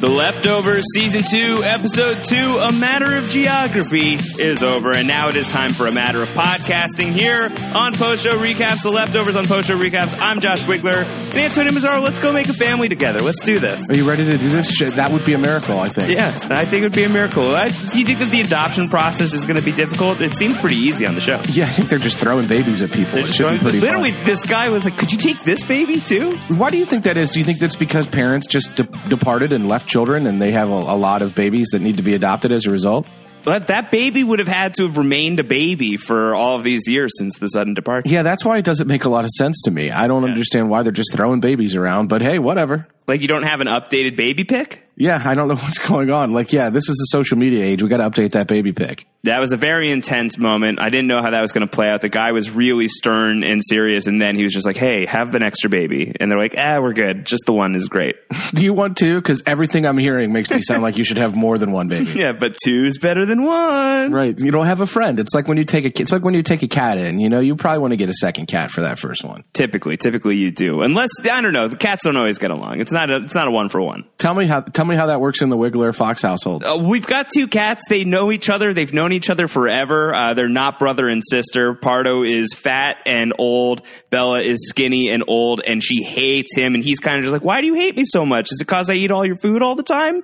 The Leftovers Season 2, Episode 2, A Matter of Geography is over, and now it is time for A Matter of Podcasting here on Post Show Recaps. The Leftovers on Post Show Recaps. I'm Josh Wigler, And Antonio Mazzaro, let's go make a family together. Let's do this. Are you ready to do this? That would be a miracle, I think. Yeah, I think it would be a miracle. I, do you think that the adoption process is going to be difficult? It seems pretty easy on the show. Yeah, I think they're just throwing babies at people. They're It should going- be pretty literally, fun. this guy was like, "Could you take this baby too?" Why do you think that is? Do you think that's because parents just de- departed and left children and they have a, a lot of babies that need to be adopted as a result? But that baby would have had to have remained a baby for all of these years since the sudden departure. Yeah, that's why it doesn't make a lot of sense to me. I don't understand why they're just throwing babies around, but hey, whatever. Like you don't have an updated baby pic? Yeah, I don't know what's going on. Like, yeah, this is the social media age. We got to update that baby pic. That was a very intense moment. I didn't know how that was going to play out. The guy was really stern and serious, and then he was just like, "Hey, have an extra baby," and they're like, "Ah, we're good. Just the one is great." Do you want two? Because everything I'm hearing makes me sound like you should have more than one baby. yeah, but two is better than one. Right. You don't have a friend. It's like when you take a it's like when you take a cat in, you know, you probably want to get a second cat for that first one. Typically, typically you do, unless I don't know. The cats don't always get along. It's not a, it's not a one for one. Tell me how tell me how that works in the Wigler Fox household. Uh, we've got two cats. They know each other. They've known each other forever. Uh, they're not brother and sister. Pardo is fat and old. Bella is skinny and old, and she hates him. And he's kind of just like, "Why do you hate me so much? Is it because I eat all your food all the time?"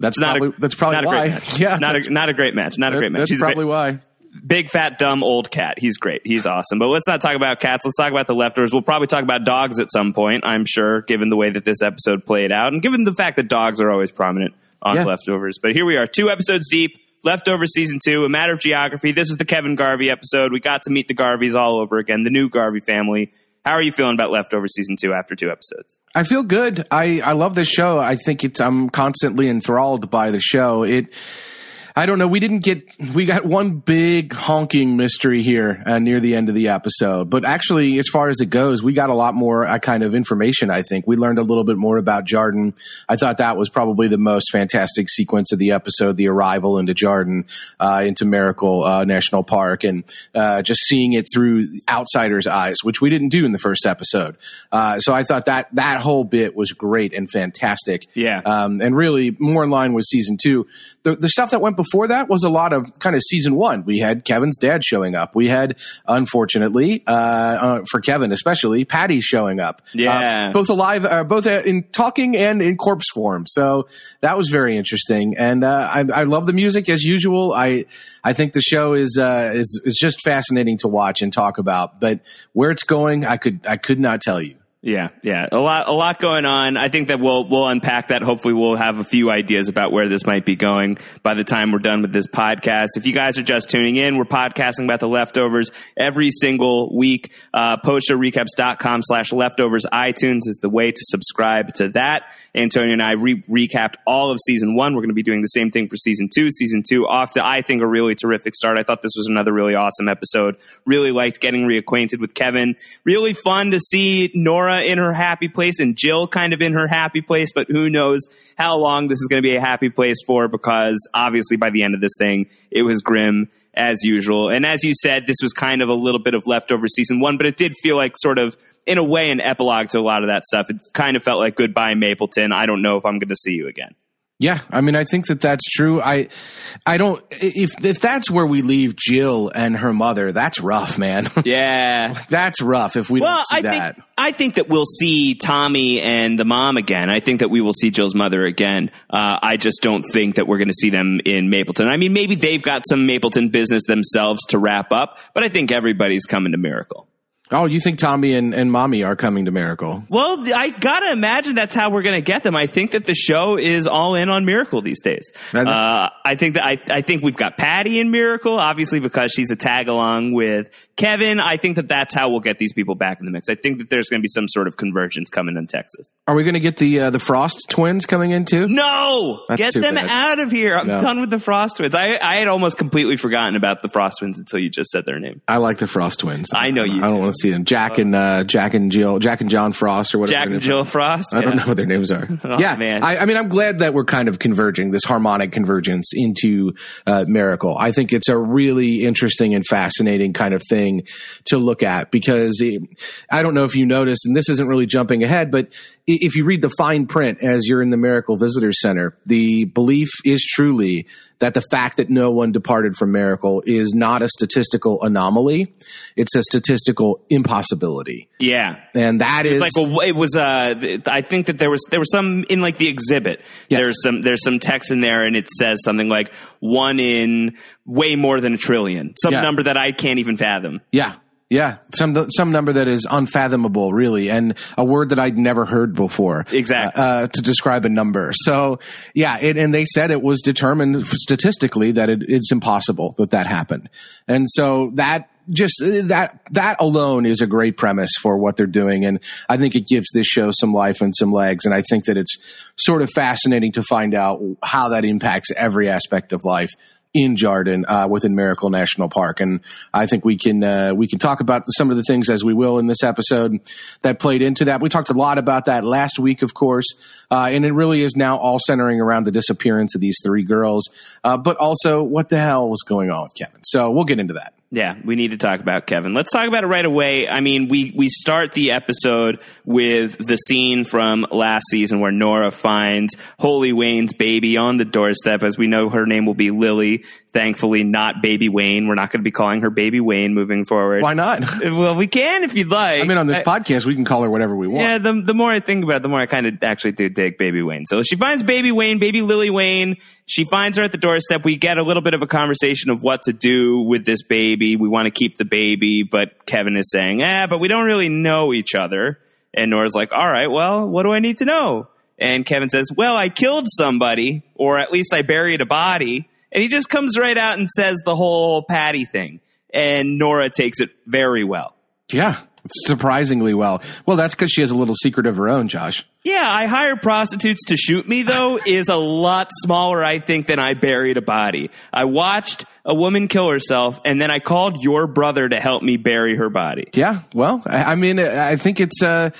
That's Not probably a, that's probably not why. A great match. Yeah. not a, not a great match. Not a great match. that's He's a probably why. Big, fat, dumb, old cat. He's great. He's awesome. But let's not talk about cats. Let's talk about the leftovers. We'll probably talk about dogs at some point. I'm sure, given the way that this episode played out, and given the fact that dogs are always prominent on Yeah. leftovers. But here we are, two episodes deep. Leftovers season two, a matter of geography. This is the Kevin Garvey episode. We got to meet the Garveys all over again, the new Garvey family. How are you feeling about Leftovers season two after two episodes? I feel good. I I love this show. I think it's I'm constantly enthralled by the show. It I don't know. We didn't get we got one big honking mystery here uh, near the end of the episode, but actually, as far as it goes, we got a lot more uh, kind of information. I think we learned a little bit more about Jarden. I thought that was probably the most fantastic sequence of the episode: the arrival into Jarden, uh, into Miracle uh, National Park, and uh, just seeing it through outsiders' eyes, which we didn't do in the first episode. Uh, so I thought that that whole bit was great and fantastic Yeah. um, and really more in line with season two. The, the stuff that went before that was a lot of kind of season one. We had Kevin's dad showing up. We had, unfortunately, uh, uh, for Kevin especially, Patty showing up. Yeah. Uh, both alive, uh, both uh, in talking and in corpse form. So that was very interesting. And uh, I, I love the music as usual. I I think the show is uh, is is just fascinating to watch and talk about. But where it's going, I could I could not tell you. Yeah, yeah, a lot, a lot going on. I think that we'll we'll unpack that. Hopefully, we'll have a few ideas about where this might be going by the time we're done with this podcast. If you guys are just tuning in, we're podcasting about the leftovers every single week. Uh, postshowrecaps.com slash leftovers iTunes is the way to subscribe to that. Antonio and I re- recapped all of season one. We're going to be doing the same thing for season two. Season two off to I think a really terrific start. I thought this was another really awesome episode. Really liked getting reacquainted with Kevin. Really fun to see Nora in her happy place and Jill kind of in her happy place, but who knows how long this is going to be a happy place for because obviously by the end of this thing, it was grim as usual. And as you said, this was kind of a little bit of leftover season one, but it did feel like sort of in a way an epilogue to a lot of that stuff. It kind of felt like goodbye Mapleton. I don't know if I'm going to see you again. Yeah, I mean, I think that that's true. I, I don't. If if that's where we leave Jill and her mother, that's rough, man. Yeah. that's rough. If we Well, don't see I that, think I think that we'll see Tommy and the mom again. I think that we will see Jill's mother again. Uh, I just don't think that we're going to see them in Mapleton. I mean, maybe they've got some Mapleton business themselves to wrap up, but I think everybody's coming to Miracle. Oh, you think Tommy and, and Mommy are coming to Miracle? Well, I gotta imagine that's how we're gonna get them. I think that the show is all in on Miracle these days. Uh, I think that I, I think we've got Patty in Miracle, obviously because she's a tag along with Kevin. I think that that's how we'll get these people back in the mix. I think that there's gonna be some sort of convergence coming in Texas. Are we going to get the uh, the Frost twins coming in too? No, That's get them bad. out of here. I'm No. done with the Frost Twins. I, I had almost completely forgotten about the Frost Twins until you just said their name. I like the Frost twins. I know you I don't want see them. Jack and uh, Jack and Jill, Jack and John Frost, or whatever. Jack and Jill are. Frost. I don't know what their names are. Oh, yeah, man. I, I mean, I'm glad that we're kind of converging this harmonic convergence into uh, Miracle. I think it's a really interesting and fascinating kind of thing to look at because it, I don't know if you noticed, and this isn't really jumping ahead, but if you read the fine print as you're in the Miracle Visitor Center, the belief is truly that the fact that no one departed from Miracle is not a statistical anomaly; it's a statistical impossibility, Yeah. and that is It's like a, it was. Uh, I think that there was there was some in like the exhibit. Yes. There's some there's some text in there, and it says something like one in way more than a trillion, some Yeah. number that I can't even fathom. Yeah. Yeah. Some some number that is unfathomable, really, and a word that I'd never heard before. Exactly. Uh, to describe a number. So, yeah, it, and they said it was determined statistically that it, it's impossible that that happened. And so that just that that alone is a great premise for what they're doing and I think it gives this show some life and some legs and I think that it's sort of fascinating to find out how that impacts every aspect of life in Jarden uh, within Miracle National Park, and I think we can uh, we can talk about some of the things as we will in this episode that played into that. We talked a lot about that last week, of course, uh, and it really is now all centering around the disappearance of these three girls, uh, but also what the hell was going on with Kevin. So we'll get into that. Yeah, we need to talk about Kevin. Let's talk about it right away. I mean, we we start the episode with the scene from last season where Nora finds Holy Wayne's baby on the doorstep. As we know, her name will be Lily. Thankfully, not Baby Wayne. We're not going to be calling her Baby Wayne moving forward. Why not? Well, we can if you'd like. I mean, on this I- podcast, we can call her whatever we want. yeah, the the more I think about it, the more I kind of actually do dig Baby Wayne. So she finds Baby Wayne, Baby Lily Wayne. She finds her at the doorstep. We get a little bit of a conversation of what to do with this baby. We want to keep the baby, but Kevin is saying, "Ah, but we don't really know each other." And Nora's like, "All right, well, what do I need to know?" And Kevin says, "Well, I killed somebody, or at least I buried a body." And he just comes right out and says the whole Patty thing. And Nora takes it very well. Yeah, surprisingly well. Well, that's because she has a little secret of her own, Josh. Yeah, I hire prostitutes to shoot me, though, is a lot smaller, I think, than I buried a body. I watched a woman kill herself, and then I called your brother to help me bury her body. Yeah, well, I, I mean, I think it's. Uh,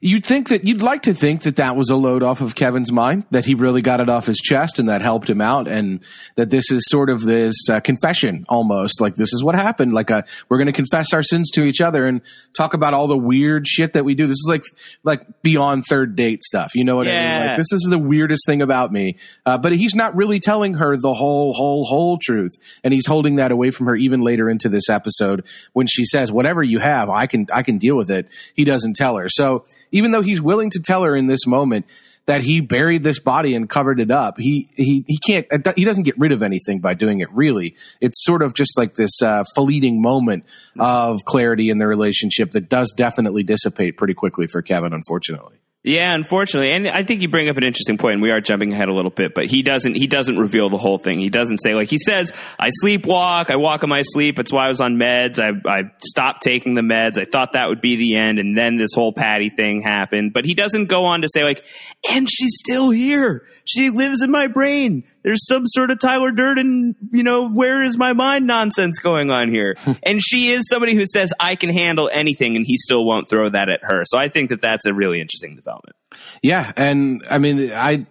you'd think that you'd like to think that that was a load off of Kevin's mind, that he really got it off his chest, and that helped him out, and that this is sort of this uh, confession, almost like this is what happened. Like a, we're going to confess our sins to each other and talk about all the weird shit that we do. This is like like beyond third date stuff. You know what I mean? Like this is the weirdest thing about me. Uh, but he's not really telling her the whole, whole, whole truth, and he's holding that away from her even later into this episode when she says, "Whatever you have, I can, I can deal with it." He doesn't tell her. So even though he's willing to tell her in this moment that he buried this body and covered it up, he he he can't. He doesn't get rid of anything by doing it. Really, it's sort of just like this uh, fleeting moment of clarity in the relationship that does definitely dissipate pretty quickly for Kevin, unfortunately. Yeah, unfortunately, and I think you bring up an interesting point. and We are jumping ahead a little bit, but he doesn't. He doesn't reveal the whole thing. He doesn't say like he says, "I sleepwalk. I walk in my sleep. That's why I was on meds. I, I stopped taking the meds. I thought that would be the end, and then this whole Patty thing happened." But he doesn't go on to say like, "And she's still here. She lives in my brain." There's some sort of Tyler Durden, you know, where is my mind nonsense going on here. and she is somebody who says, I can handle anything, and he still won't throw that at her. So I think that that's a really interesting development. Yeah, and I mean, I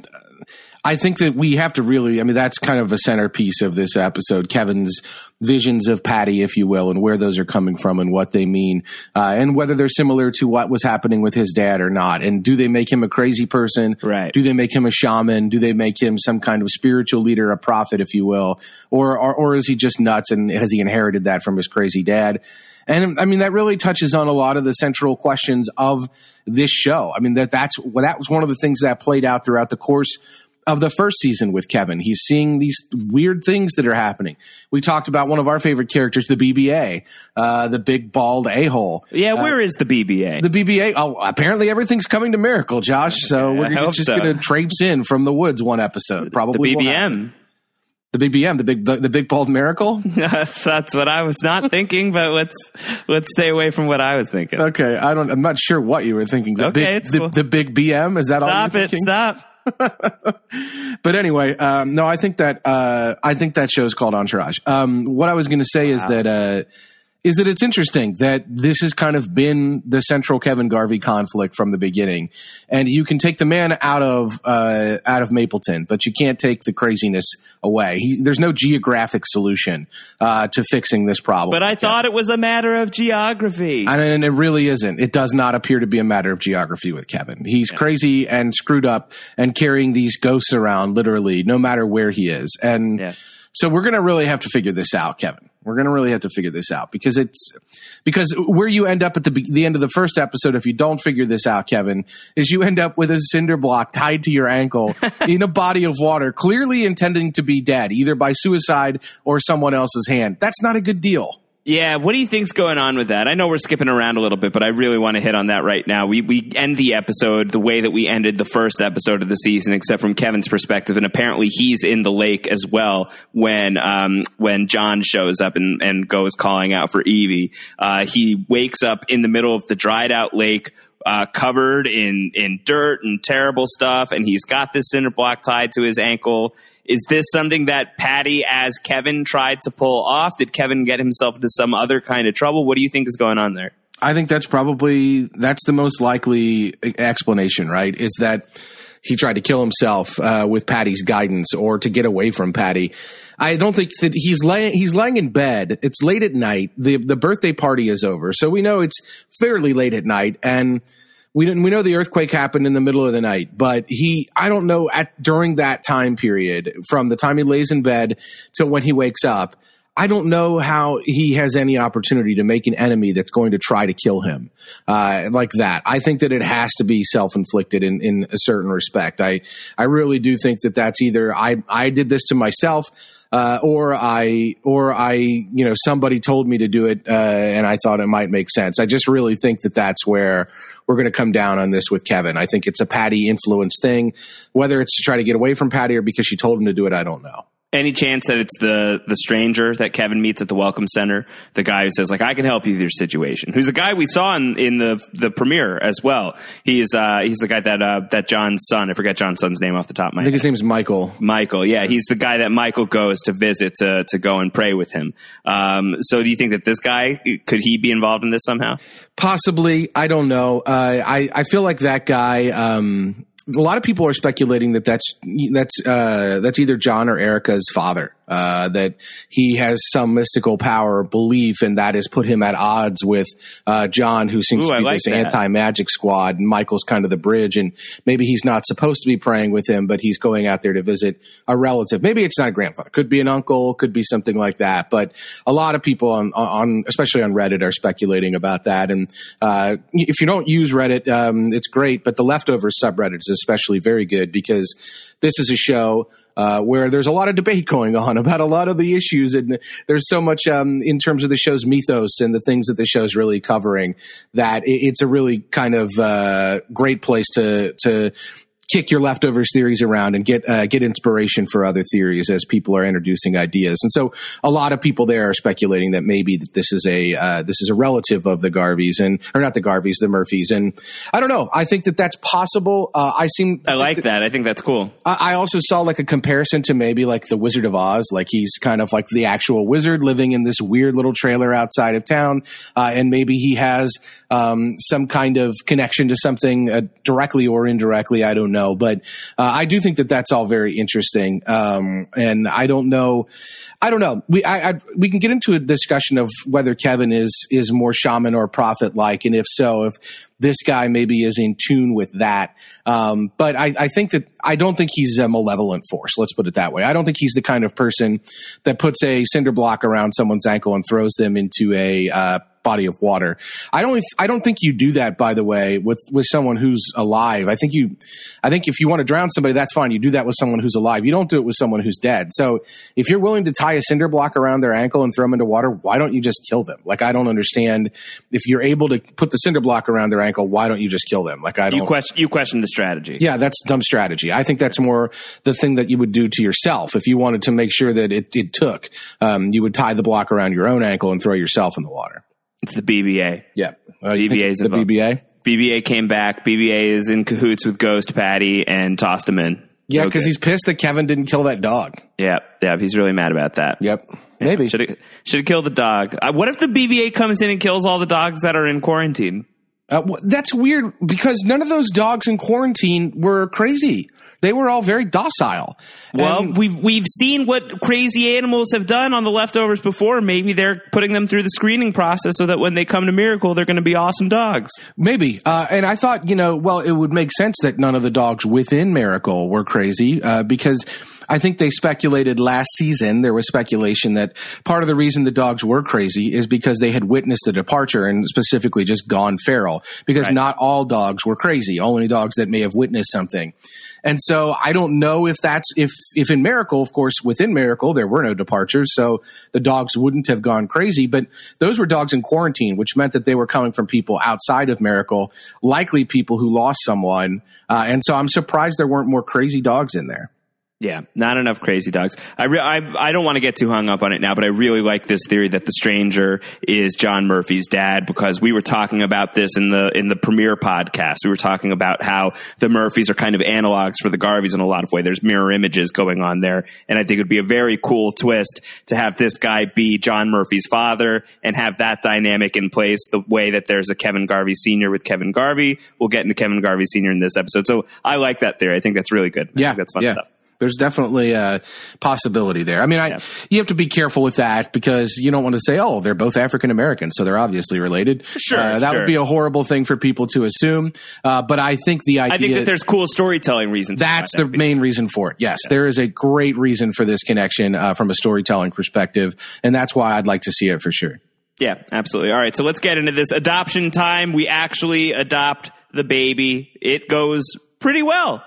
I think that we have to really. I mean, that's kind of a centerpiece of this episode. Kevin's visions of Patty, if you will, and where those are coming from and what they mean, uh, and whether they're similar to what was happening with his dad or not. And do they make him a crazy person? Right. Do they make him a shaman? Do they make him some kind of spiritual leader, a prophet, if you will, or or, or is he just nuts and has he inherited that from his crazy dad? And I mean, that really touches on a lot of the central questions of this show. I mean, that that's well, that was one of the things that played out throughout the course of the first season with Kevin. He's seeing these weird things that are happening. We talked about one of our favorite characters, the BBA, uh, the big bald a hole. Yeah, where is the BBA? The BBA. Oh, apparently everything's coming to Miracle, Josh. So I we're just so. going to traipse in from the woods one episode. Probably happen. BBM. The BBM, the big, the, the big bald miracle. that's, that's what I was not thinking, but let's let's stay away from what I was thinking. Okay, I don't. I'm not sure what you were thinking. The Okay, big, it's the, cool. the big BM. Is that all Stop it! thinking? Stop. But anyway, um, no, I think that uh, I think that show's called Entourage. Um, what I was going to say is that uh, is that it's interesting that this has kind of been the central Kevin Garvey conflict from the beginning, and you can take the man out of uh, out of Mapleton, but you can't take the craziness away. He, there's no geographic solution uh, to fixing this problem. But I thought it was a matter of geography. And it really isn't. It does not appear to be a matter of geography with Kevin. He's yeah. crazy and screwed up and carrying these ghosts around literally no matter where he is. And yeah. so we're going to really have to figure this out, Kevin. We're going to really have to figure this out because it's because where you end up at the the end of the first episode if you don't figure this out, Kevin, is you end up with a cinder block tied to your ankle in a body of water, clearly intending to be dead, either by suicide or someone else's hand. That's not a good deal. Yeah, what do you think's going on with that? I know we're skipping around a little bit, but I really want to hit on that right now. We we end the episode the way that we ended the first episode of the season, except from Kevin's perspective, and apparently he's in the lake as well when um, when John shows up and, and goes calling out for Evie. Uh, he wakes up in the middle of the dried out lake. Uh, covered in in dirt and terrible stuff, and he's got this cinder block tied to his ankle is this something that Patty, as Kevin, tried to pull off? Did Kevin get himself into some other kind of trouble? What do you think is going on there? I think that's probably that's the most likely explanation, right? Is that he tried to kill himself uh, with Patty's guidance or to get away from Patty. I don't think that he's he's laying in bed. It's late at night. the The birthday party is over, so we know it's fairly late at night, and we didn't, we know the earthquake happened in the middle of the night, but he, I don't know at during that time period from the time he lays in bed to when he wakes up. I don't know how he has any opportunity to make an enemy that's going to try to kill him uh, like that. I think that it has to be self inflicted in, in a certain respect. I I really do think that that's either I I did this to myself. Uh, or I, or I, you know, somebody told me to do it, uh, and I thought it might make sense. I just really think that that's where we're going to come down on this with Kevin. I think it's a Patty influence thing. Whether it's to try to get away from Patty or because she told him to do it, I don't know. Any chance that it's the the stranger that Kevin meets at the welcome center, the guy who says like I can help you with your situation, who's a guy we saw in, in the the premiere as well. He's uh he's the guy that uh that John's son, I forget John's son's name off the top of my I think head. his name's Michael. Michael, yeah, he's the guy that Michael goes to visit to to go and pray with him. Um, so do you think that this guy could he be involved in this somehow? Possibly, I don't know. Uh, I I feel like that guy. Um, a lot of people are speculating that that's that's uh, that's either John or Erica's father uh, that he has some mystical power or belief, and that has put him at odds with uh, John, who seems Ooh, to be like this anti magic squad. And Michael's kind of the bridge, and maybe he's not supposed to be praying with him, but he's going out there to visit a relative. Maybe it's not a grandfather, could be an uncle, could be something like that. But a lot of people on, on especially on Reddit, are speculating about that. And uh, if you don't use Reddit, um, it's great, but the leftovers subreddit is especially very good because this is a show uh, where there's a lot of debate going on about a lot of the issues, and there's so much um, in terms of the show's mythos and the things that the show's really covering that it's a really kind of uh, great place to to kick your leftovers theories around and get uh, get inspiration for other theories as people are introducing ideas. And so a lot of people there are speculating that maybe that this is a uh, this is a relative of the Garveys and or not the Garveys, the Murphys. And I don't know. I think that that's possible. Uh, I seem I like that. I think that's cool. I, I, also saw like a comparison to maybe like the Wizard of Oz. Like he's kind of like the actual wizard living in this weird little trailer outside of town, uh, and maybe he has um, some kind of connection to something uh, directly or indirectly. I don't know, but uh, I do think that that's all very interesting. Um, and I don't know, I don't know. We I, I, we can get into a discussion of whether Kevin is is more shaman or prophet like, and if so, if this guy maybe is in tune with that. Um, but I, I, think that I don't think he's a malevolent force. Let's put it that way. I don't think he's the kind of person that puts a cinder block around someone's ankle and throws them into a uh, body of water. I don't I don't think you do that by the way with with someone who's alive. I think you I think if you want to drown somebody that's fine. You do that with someone who's alive. You don't do it with someone who's dead. So if you're willing to tie a cinder block around their ankle and throw them into water, why don't you just kill them? Like I don't understand if you're able to put the cinder block around their ankle, why don't you just kill them? Like I don't You question you question the strategy. Yeah, that's dumb strategy. I think that's more the thing that you would do to yourself if you wanted to make sure that it, it took. Um, you would tie the block around your own ankle and throw yourself in the water. It's the BBA. Yeah. Uh, BBA's the BBA. BBA came back. BBA is in cahoots with Ghost Patty and tossed him in. Yeah, because good. he's pissed that Kevin didn't kill that dog. yeah, yeah, he's really mad about that. Yep. Maybe. Should have should have killed the dog. Uh, what if the BBA comes in and kills all the dogs that are in quarantine? Uh, that's weird because none of those dogs in quarantine were crazy. They were all very docile. Well, And- we've we've seen what crazy animals have done on the leftovers before. Maybe they're putting them through the screening process so that when they come to Miracle, they're going to be awesome dogs. Maybe. Uh, and I thought, you know, well, it would make sense that none of the dogs within Miracle were crazy uh, because I think they speculated last season. There was speculation that part of the reason the dogs were crazy is because they had witnessed a departure and specifically just gone feral because Right. not all dogs were crazy, only dogs that may have witnessed something. And so I don't know if that's if if in Miracle, of course, within Miracle there were no departures, so the dogs wouldn't have gone crazy. But those were dogs in quarantine, which meant that they were coming from people outside of Miracle, likely people who lost someone. Uh, and so I'm surprised there weren't more crazy dogs in there. Yeah, not enough crazy dogs. I, re- I I don't want to get too hung up on it now, but I really like this theory that the stranger is John Murphy's dad because we were talking about this in the in the premiere podcast. We were talking about how the Murphys are kind of analogs for the Garveys in a lot of way. There's mirror images going on there, and I think it'd be a very cool twist to have this guy be John Murphy's father and have that dynamic in place. The way that there's a Kevin Garvey Senior with Kevin Garvey, we'll get into Kevin Garvey Senior in this episode. So I like that theory. I think that's really good. I Yeah, think that's fun yeah. stuff. There's definitely a possibility there. I mean, I, Yeah. you have to be careful with that because you don't want to say, "Oh, they're both African American, so they're obviously related." Sure, uh, that sure. would be a horrible thing for people to assume. Uh, but I think the idea I think that there's cool storytelling reasons. That's the that- main reason for it. Yes, there is a great reason for this connection uh, from a storytelling perspective, and that's why I'd like to see it for sure. Yeah, absolutely. All right, so let's get into this adoption time. We actually adopt the baby. It goes pretty well.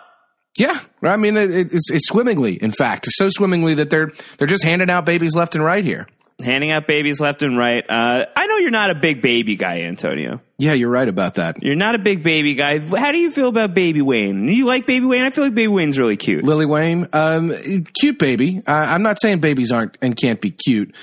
Yeah, I mean, it, it's, it's swimmingly. In fact, so swimmingly that they're they're just handing out babies left and right here. Handing out babies left and right. Uh, I know you're not a big baby guy, Antonio. Yeah, you're right about that. You're not a big baby guy. How do you feel about Baby Wayne? Do You like Baby Wayne? I feel like Baby Wayne's really cute. Lily Wayne, um, cute baby. Uh, I'm not saying babies aren't and can't be cute,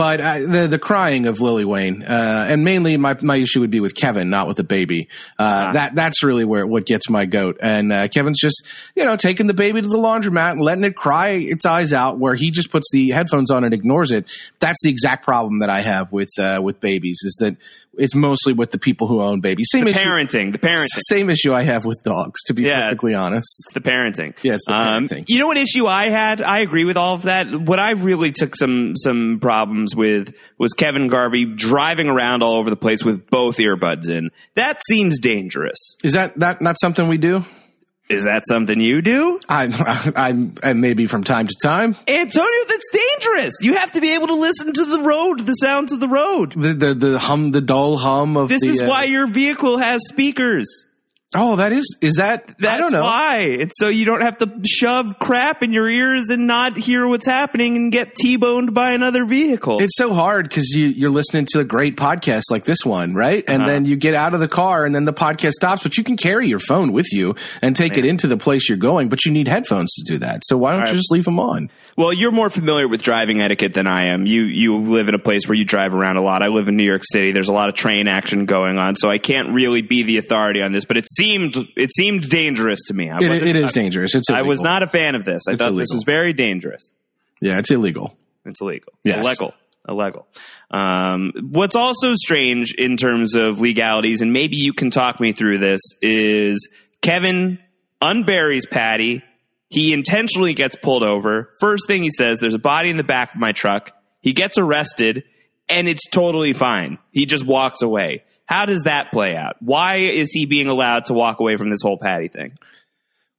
but uh, the the crying of Lily Wayne, uh, and mainly my my issue would be with Kevin, not with the baby. Uh, That that's really where what gets my goat. And uh, Kevin's just you know taking the baby to the laundromat and letting it cry its eyes out, where he just puts the headphones on and ignores it. That's the exact problem that I have with uh, with babies is that it's mostly with the people who own babies. Same issue. Parenting, the parenting. Same issue I have with dogs, to be Yeah. perfectly honest. It's the parenting. Yeah, it's the Um, parenting. you know what issue I had? I agree with all of that. What I really took some some problems with was Kevin Garvey driving around all over the place with both earbuds in. That seems dangerous. Is that that not something we do? Is that something you do? I'm, I'm, I'm maybe from time to time. Antonio, that's dangerous. You have to be able to listen to the road, the sounds of the road. The, the, the hum, the dull hum of This the, is uh, why your vehicle has speakers. Oh, that is, is that, That's I don't know. why. It's so you don't have to shove crap in your ears and not hear what's happening and get T-boned by another vehicle. It's so hard because you, you're listening to a great podcast like this one, right? And Uh-huh. then you get out of the car and then the podcast stops, but you can carry your phone with you and take it into the place you're going, but you need headphones to do that. So why don't you just leave them on? Well, you're more familiar with driving etiquette than I am. You you live in a place where you drive around a lot. I live in New York City. There's a lot of train action going on, so I can't really be the authority on this. But it seemed it seemed dangerous to me. I It, it is dangerous. It's I was not a fan of this. I thought this was very dangerous. Yeah, it's illegal. It's illegal. Yes. Illegal. Illegal. Um, what's also strange in terms of legalities, and maybe you can talk me through this, is Kevin unburies Patty. He intentionally gets pulled over. First thing he says, there's a body in the back of my truck. He gets arrested, and it's totally fine. He just walks away. How does that play out? Why is he being allowed to walk away from this whole Patty thing?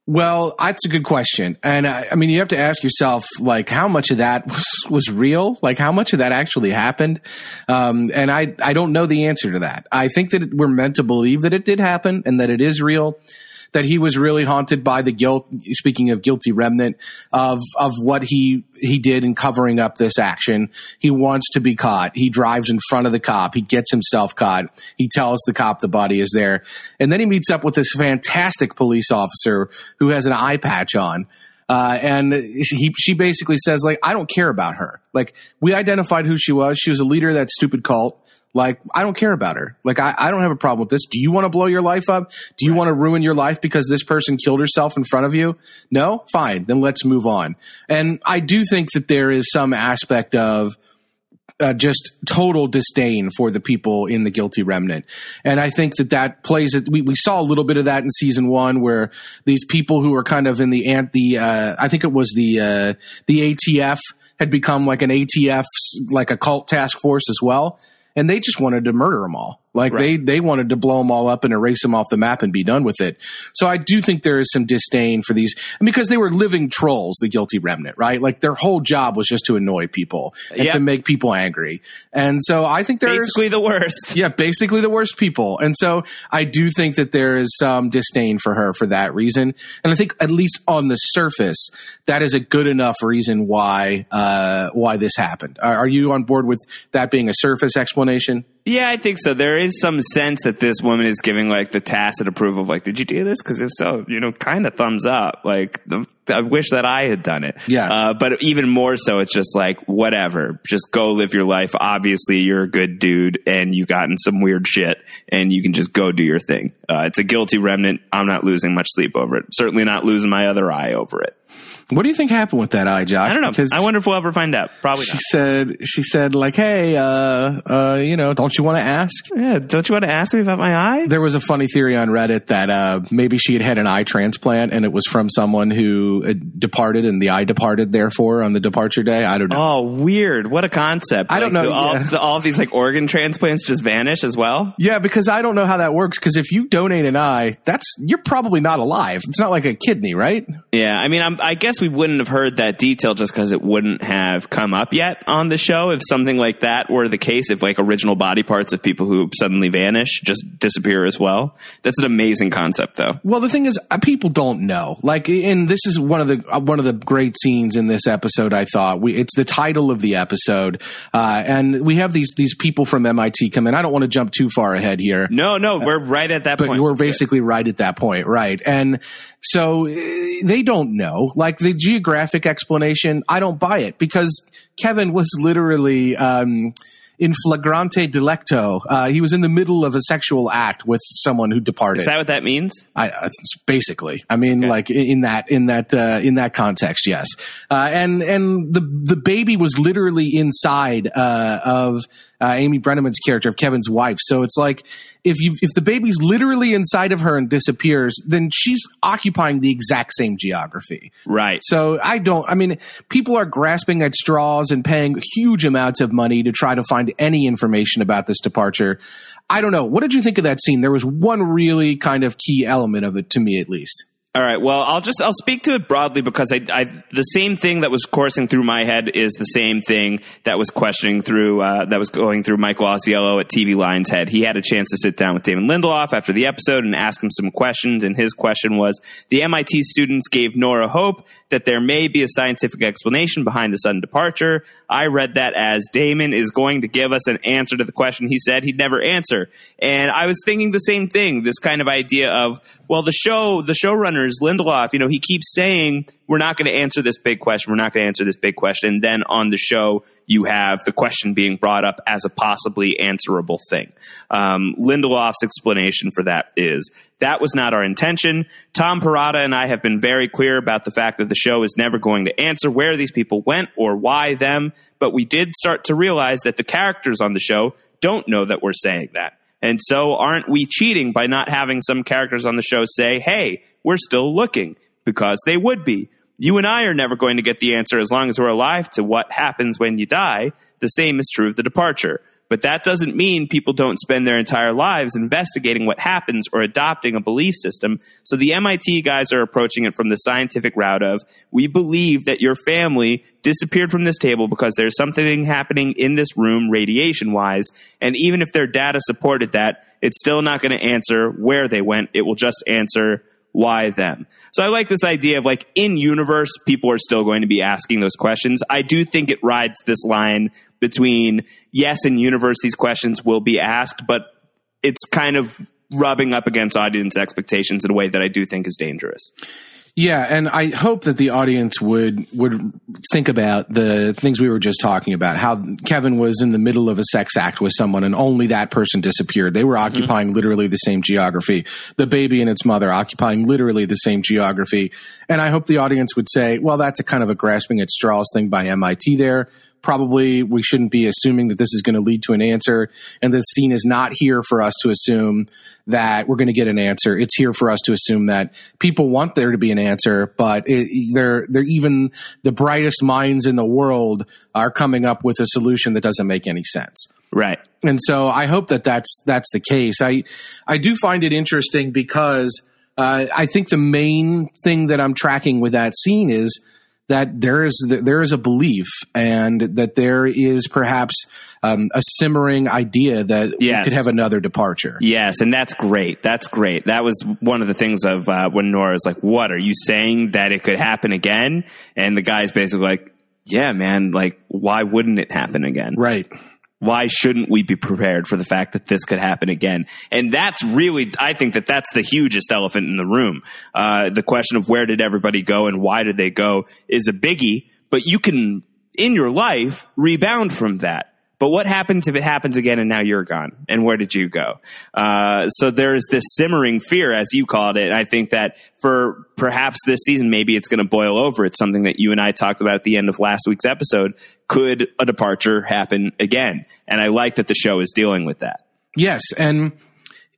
Well, that's a good question, and I, I mean, you have to ask yourself, like, how much of that was, was real? Like, how much of that actually happened? Um, and I, I don't know the answer to that. I think that we're meant to believe that it did happen and that it is real. That he was really haunted by the guilt. Speaking of guilty remnant of of what he he did in covering up this action, he wants to be caught. He drives in front of the cop. He gets himself caught. He tells the cop the body is there, and then he meets up with this fantastic police officer who has an eye patch on. Uh, and he, she basically says, like, I don't care about her. Like, we identified who she was. She was a leader of that stupid cult. Like, I don't care about her. Like, I, I don't have a problem with this. Do you want to blow your life up? Do you want to ruin your life because this person killed herself in front of you? No? Fine. Then let's move on. And I do think that there is some aspect of, uh, just total disdain for the people in the guilty remnant. And I think that that plays it. We, we saw a little bit of that in season one where these people who were kind of in the ant, the, uh, I think it was the, uh, the ATF had become like an ATF, like a cult task force as well. And they just wanted to murder them all. Like right. they they wanted to blow them all up and erase them off the map and be done with it. So I do think there is some disdain for these because they were living trolls, the guilty remnant, right? Like their whole job was just to annoy people and yep. to make people angry. And so I think there's basically the worst. Yeah, basically the worst people. And so I do think that there is some disdain for her for that reason. And I think at least on the surface, that is a good enough reason why uh, why this happened. Are, are you on board with that being a surface explanation? Yeah, I think so. There is some sense that this woman is giving like the tacit approval of like, did you do this? Because if so, you know, kind of thumbs up. Like, the, I wish that I had done it. Yeah. Uh, but even more so, it's just like, whatever. Just go live your life. Obviously, you're a good dude and you got in some weird shit and you can just go do your thing. Uh, it's a guilty remnant. I'm not losing much sleep over it. Certainly not losing my other eye over it. What do you think happened with that eye, Josh? I don't know. Because I wonder if we'll ever find out. Probably. She not. said. She said like, "Hey, uh, uh, you know, don't you want to ask? Yeah, don't you want to ask me about my eye?" There was a funny theory on Reddit that uh, maybe she had had an eye transplant and it was from someone who departed and the eye departed. Therefore, on the departure day, I don't know. Oh, weird! What a concept! I don't know. Do all, yeah. all these like organ transplants just vanish as well. Yeah, because I don't know how that works. Because if you donate an eye, that's you're probably not alive. It's not like a kidney, right? Yeah, I mean, I'm, I guess we wouldn't have heard that detail just because it wouldn't have come up yet on the show. If something like that were the case, if like original body parts of people who suddenly vanish just disappear as well, that's an amazing concept, though. Well, the thing is, uh, people don't know. Like, and this is one of the uh, one of the great scenes in this episode. I thought we it's the title of the episode, uh, and we have these these people from MIT come in. I don't want to jump too far ahead here. No, no, we're right at that but point. We're basically good. right at that point, right? And so uh, they don't know. Like the geographic explanation, I don't buy it because Kevin was literally um, in flagrante delicto. Uh, he was in the middle of a sexual act with someone who departed. Is that what that means? I, uh, basically, I mean, okay. like in that in that uh, in that context, yes. Uh, and and the the baby was literally inside uh, of uh, Amy Brenneman's character of Kevin's wife. So it's like if you if the baby's literally inside of her and disappears, then she's occupying the exact same geography. Right. So I don't. I mean, people are grasping at straws and paying huge amounts of money to try to find any information about this departure. I don't know. What did you think of that scene? There was one really kind of key element of it to me, at least. All right. Well, I'll just I'll speak to it broadly because I, I the same thing that was coursing through my head is the same thing that was questioning through uh, that was going through Michael Ausiello at TV Line's head. He had a chance to sit down with Damon Lindelof after the episode and ask him some questions, and his question was: the MIT students gave Nora hope that there may be a scientific explanation behind the sudden departure. I read that as Damon is going to give us an answer to the question he said he'd never answer, and I was thinking the same thing. This kind of idea of well, the show, the showrunners, Lindelof, you know, he keeps saying, we're not going to answer this big question. We're not going to answer this big question. And then on the show, you have the question being brought up as a possibly answerable thing. Um, Lindelof's explanation for that is that was not our intention. Tom Perrotta and I have been very clear about the fact that the show is never going to answer where these people went or why them. But we did start to realize that the characters on the show don't know that we're saying that. And so aren't we cheating by not having some characters on the show say, hey, we're still looking? Because they would be. You and I are never going to get the answer as long as we're alive to what happens when you die. The same is true of the departure. But that doesn't mean people don't spend their entire lives investigating what happens or adopting a belief system. So the MIT guys are approaching it from the scientific route of we believe that your family disappeared from this table because there's something happening in this room radiation wise. And even if their data supported that, it's still not going to answer where they went. It will just answer why them? So I like this idea of like in universe, people are still going to be asking those questions. I do think it rides this line between yes, in universe, these questions will be asked, but it's kind of rubbing up against audience expectations in a way that I do think is dangerous. Yeah, and I hope that the audience would would think about the things we were just talking about. How Kevin was in the middle of a sex act with someone, and only that person disappeared. They were Mm-hmm. occupying literally the same geography. The baby and its mother occupying literally the same geography. And I hope the audience would say, "Well, that's a kind of a grasping at straws thing by MIT." There, probably we shouldn't be assuming that this is going to lead to an answer, and the scene is not here for us to assume that we're going to get an answer. It's here for us to assume that people want there to be an answer, but it, they're they're even the brightest minds in the world are coming up with a solution that doesn't make any sense. Right. And so I hope that that's that's the case. I I do find it interesting because uh, I think the main thing that I'm tracking with that scene is that there is there is a belief and that there is perhaps um, a simmering idea that we could have another departure. Yes, and that's great. That's great. That was one of the things of uh, when Nora was like, "What are you saying that it could happen again?" And the guy's basically like, "Yeah, man. Like, why wouldn't it happen again? Right. Why shouldn't we be prepared for the fact that this could happen again?" And that's really, I think that that's the hugest elephant in the room. Uh, the question of where did everybody go and why did they go is a biggie. But you can, in your life, rebound from that. But what happens if it happens again and now you're gone? And where did you go? Uh, so there's this simmering fear, as you called it. And I think that for perhaps this season, maybe it's going to boil over. It's something that you and I talked about at the end of last week's episode. Could a departure happen again? And I like that the show is dealing with that. Yes, and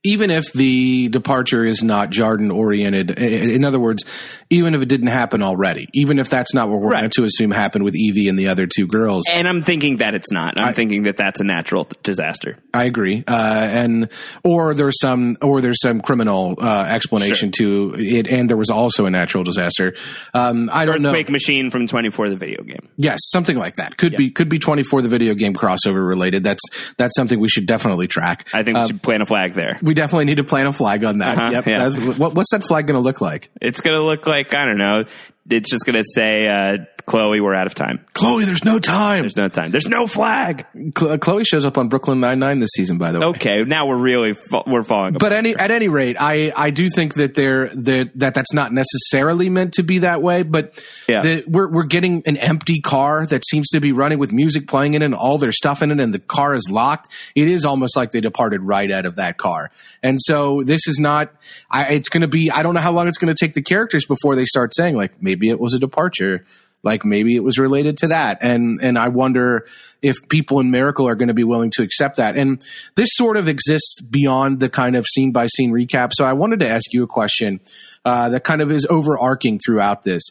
even if the departure is not Jarden oriented, in other words, even if it didn't happen already, even if that's not what we're Right. going to assume happened with Evie and the other two girls, And I'm thinking that it's not. I'm thinking that that's a natural disaster. I agree. Uh, and or there's some or there's some criminal uh, explanation to it, and there was also a natural disaster. Um, I don't know. Earthquake Machine from 24, the video game. Yes, something like that could be could be 24 the video game crossover related. That's that's something we should definitely track. I think we should plant a flag there. we definitely need to plant a flag on that. Uh-huh, yep. yeah. That's- what, what's that flag going to look like? It's going to look like, I don't know, it's just going to say, uh, Chloe, we're out of time. Chloe, there's no time. There's no time. There's no flag. Chloe Chloe shows up on Brooklyn Nine Nine this season, by the way. Okay, now we're really fa- we're falling. But any at any rate, I, I do think that there that that that's not necessarily meant to be that way. But Yeah. the, we're we're getting an empty car that seems to be running with music playing in it and all their stuff in it, and the car is locked. It is almost like they departed right out of that car. And so this is not. I, it's going to be. I don't know how long it's going to take the characters before they start saying like maybe it was a departure. Like maybe it was related to that, and and I wonder if people in Miracle are going to be willing to accept that. And this sort of exists beyond the kind of scene by scene recap. So I wanted to ask you a question uh, that kind of is overarching throughout this.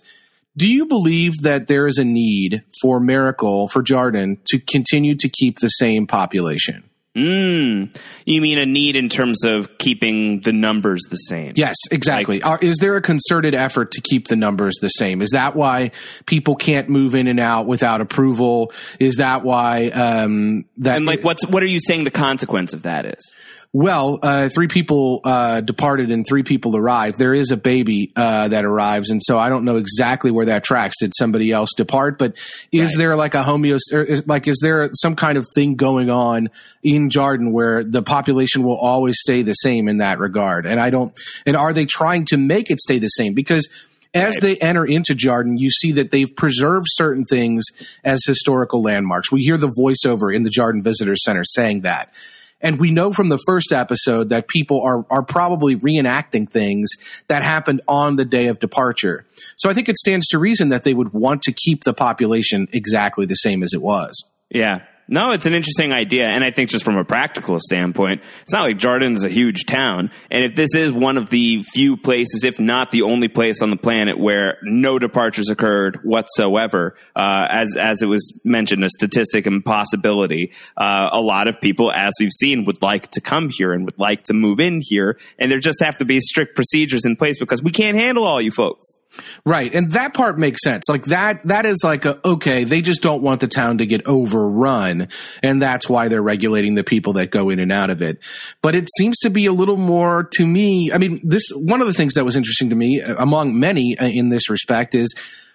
Do you believe that there is a need for Miracle for Jarden to continue to keep the same population? Mm, you mean a need in terms of keeping the numbers the same? Yes, exactly. Are, is there a concerted effort to keep the numbers the same? Is that why people can't move in and out without approval? Is that why um, that And like, what's what are you saying the consequence of that is? Well, uh, three people uh, departed and three people arrived. There is a baby uh, that arrives, and so I don't know exactly where that tracks. Did somebody else depart? But is Right. there like a homeost? Like, is there some kind of thing going on in Jarden where the population will always stay the same in that regard? And I don't. And are they trying to make it stay the same? Because as they enter into Jarden, you see that they've preserved certain things as historical landmarks. We hear the voiceover in the Jarden Visitor Center saying that. And we know from the first episode that people are, are probably reenacting things that happened on the day of departure. So I think it stands to reason that they would want to keep the population exactly the same as it was. Yeah. No, it's an interesting idea. And I think just from a practical standpoint, it's not like Jarden's a huge town. And if this is one of the few places, if not the only place on the planet where no departures occurred whatsoever, uh, as, as it was mentioned, a statistic and possibility, uh, a lot of people, as we've seen, would like to come here and would like to move in here. And there just have to be strict procedures in place because we can't handle all you folks. Right. And that part makes sense. Like that, that is like a, okay, they just don't want the town to get overrun. And that's why they're regulating the people that go in and out of it. But it seems to be a little more to me. I mean, this, one of the things that was interesting to me uh, among many uh, in this respect is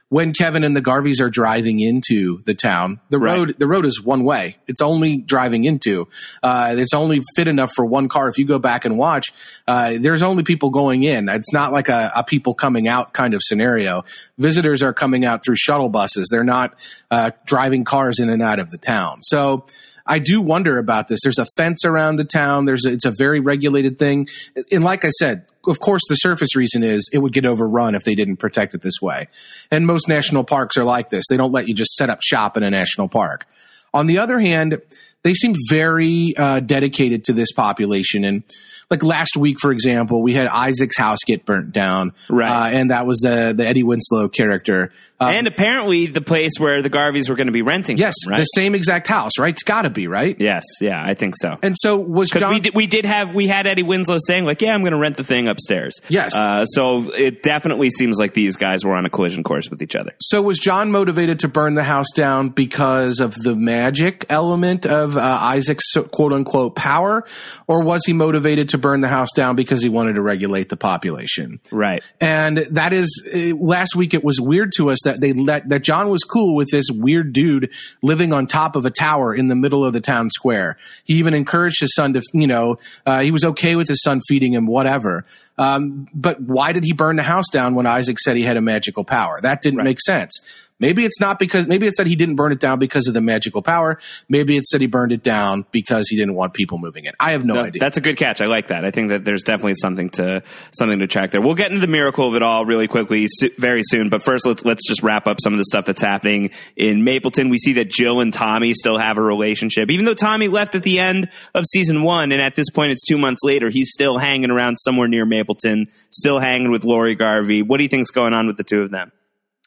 when Kevin and the Garveys are driving into the town, the Right. road the road is one way. It's only driving into. Uh, it's only fit enough for one car. If you go back and watch, uh, there's only people going in. It's not like a, a people coming out kind of scenario. Visitors are coming out through shuttle buses. They're not uh, driving cars in and out of the town. So. I do wonder about this. There's a fence around the town. There's a, it's a very regulated thing, and like I said, of course, the surface reason is it would get overrun if they didn't protect it this way. And most national parks are like this. They don't let you just set up shop in a national park. On the other hand, they seem very uh, dedicated to this population. And like last week, for example, we had Isaac's house get burnt down, Right. Uh, and that was the the Eddie Winslow character. Uh, and apparently the place where the Garveys were going to be renting. yes, from, right? the same exact house, right? It's got to be right. yes, yeah, I think so. And so was John. we did, we did have we had Eddie Winslow saying like, yeah, I'm going to rent the thing upstairs. Yes. Uh, so it definitely seems like these guys were on a collision course with each other. So was John motivated to burn the house down because of the magic element of uh, Isaac's quote unquote power, or was he motivated to burn the house down because he wanted to regulate the population? Right. And that is uh, last week. It was weird to us that they let that John was cool with this weird dude living on top of a tower in the middle of the town square. He even encouraged his son to, you know, uh, he was okay with his son feeding him whatever. Um, but why did he burn the house down when Isaac said he had a magical power? That didn't make sense. Maybe it's not because maybe it's that he didn't burn it down because of the magical power. Maybe it's that he burned it down because he didn't want people moving it. I have no No, idea. That's a good catch. I like that. I think that there's definitely something to something to track there. We'll get into the miracle of it all really quickly, very soon. But first, let's let's just wrap up some of the stuff that's happening in Mapleton. We see that Jill and Tommy still have a relationship, even though Tommy left at the end of season one, and at this point, it's two months later. He's still hanging around somewhere near Mapleton, still hanging with Laurie Garvey. What do you think's going on with the two of them?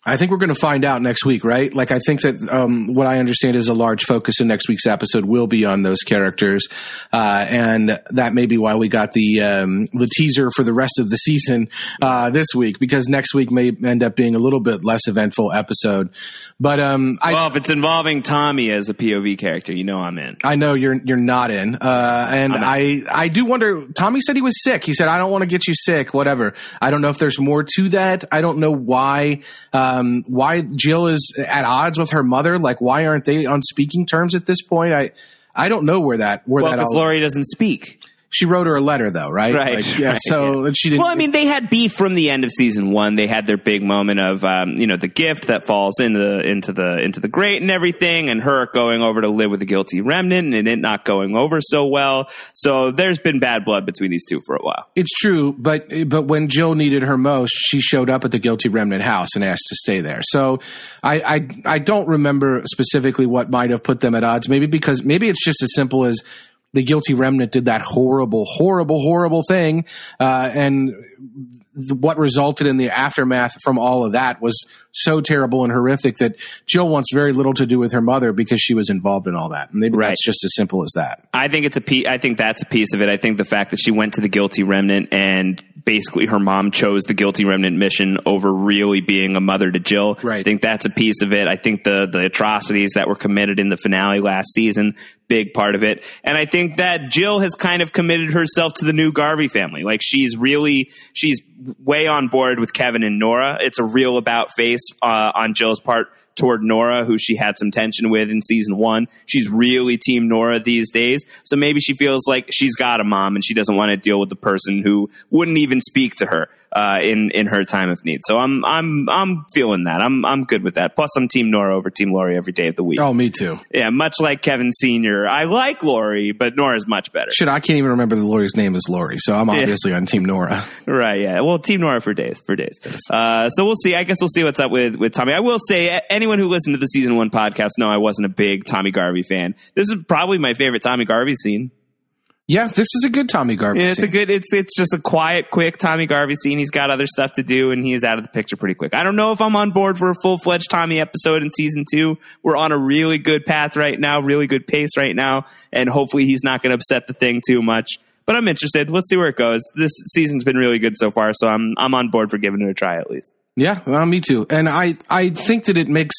I think we're going to find out next week, right? Like, I think that um, what I understand is a large focus in next week's episode will be on those characters, uh, and that may be why we got the um, the teaser for the rest of the season uh, this week, because next week may end up being a little bit less eventful episode. But um, I, Well, if it's involving Tommy as a POV character, you know I'm in. I know you're you're not in, uh, and in. I I do wonder. Tommy said he was sick. He said I don't want to get you sick. Whatever. I don't know if there's more to that. I don't know why um, why Jill is at odds with her mother. Like why aren't they on speaking terms at this point? I I don't know where that where Well, that because all. Laurie doesn't speak. She wrote her a letter though, right? Right, Like, yeah. right, so and she didn't. Well, I mean, they had beef from the end of season one. They had their big moment of, um, you know, the gift that falls into the into the into the grate and everything, and her going over to live with the guilty remnant, and it not going over so well. So there's been bad blood between these two for a while. It's true, but but when Jill needed her most, she showed up at the guilty remnant house and asked to stay there. So I I, I don't remember specifically what might have put them at odds. Maybe because maybe it's just as simple as the guilty remnant did that horrible, horrible, horrible thing, uh, and th- what resulted in the aftermath from all of that was so terrible and horrific that Jill wants very little to do with her mother because she was involved in all that. And maybe Right. that's just as simple as that. I think it's a piece. I think that's a piece of it. I think the fact that she went to the guilty remnant and basically her mom chose the guilty remnant mission over really being a mother to Jill. Right. I think that's a piece of it. I think the the atrocities that were committed in the finale last season, big part of it. And I think that Jill has kind of committed herself to the new Garvey family. Like she's really she's way on board with Kevin and Nora. It's a real about face uh, on Jill's part toward Nora, who she had some tension with in season one. She's really team Nora these days. So maybe she feels like she's got a mom and she doesn't want to deal with the person who wouldn't even speak to her uh, in in her time of need. So I'm I'm I'm feeling that. I'm I'm good with that. Plus, I'm team Nora over team Laurie every day of the week. Oh, me too. Yeah, much like Kevin Senior. I like Laurie, but Nora's much better. Shit, I can't even remember the lawyer's name is Laurie, so I'm obviously on Team Nora. Right, yeah. Well, Team Nora for days, for days. Uh, so we'll see. I guess we'll see what's up with, with Tommy. I will say, anyone who listened to the season one podcast know I wasn't a big Tommy Garvey fan. This is probably my favorite Tommy Garvey scene. Yeah, this is a good Tommy Garvey. Yeah, it's a good. It's it's just a quiet, quick Tommy Garvey scene. He's got other stuff to do, and he is out of the picture pretty quick. I don't know if I'm on board for a full fledged Tommy episode in season two. We're on a really good path right now, really good pace right now, and hopefully he's not going to upset the thing too much. But I'm interested. Let's see where it goes. This season's been really good so far, so I'm I'm on board for giving it a try at least. Yeah, well, me too. And I, I think that it makes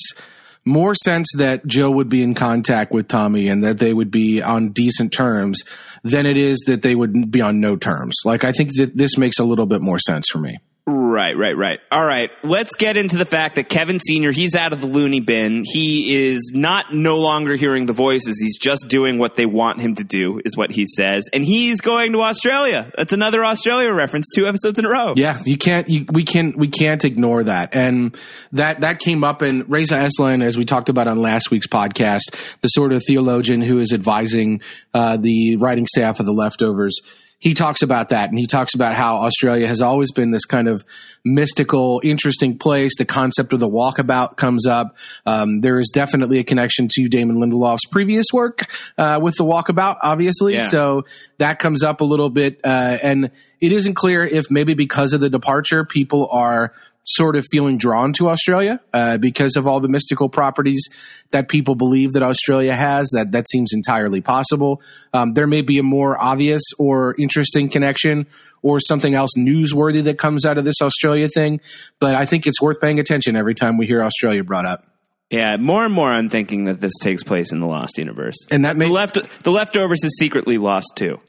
more sense that Joe would be in contact with Tommy and that they would be on decent terms than it is that they would be on no terms. Like, I think that this makes a little bit more sense for me. Right, right, right. All right. Let's get into the fact that Kevin Sr., he's out of the loony bin. He is not no longer hearing the voices. He's just doing what they want him to do, is what he says. And he's going to Australia. That's another Australia reference, two episodes in a row. Yeah, you can't. You, we can't, We can't ignore that. And that that came up in Reza Aslan, as we talked about on last week's podcast, the sort of theologian who is advising uh, the writing staff of the leftovers he talks about that and he talks about how Australia has always been this kind of mystical, interesting place. The concept of the walkabout comes up. Um, there is definitely a connection to Damon Lindelof's previous work uh, with the walkabout, obviously. Yeah. So that comes up a little bit. Uh, and it isn't clear if maybe because of the departure, people are sort of feeling drawn to Australia uh, because of all the mystical properties that people believe that Australia has. That that seems entirely possible. Um, there may be a more obvious or interesting connection or something else newsworthy that comes out of this Australia thing, but I think it's worth paying attention every time we hear Australia brought up. Yeah, more and more I'm thinking that this takes place in the Lost universe. And that may the left the leftovers is secretly lost too.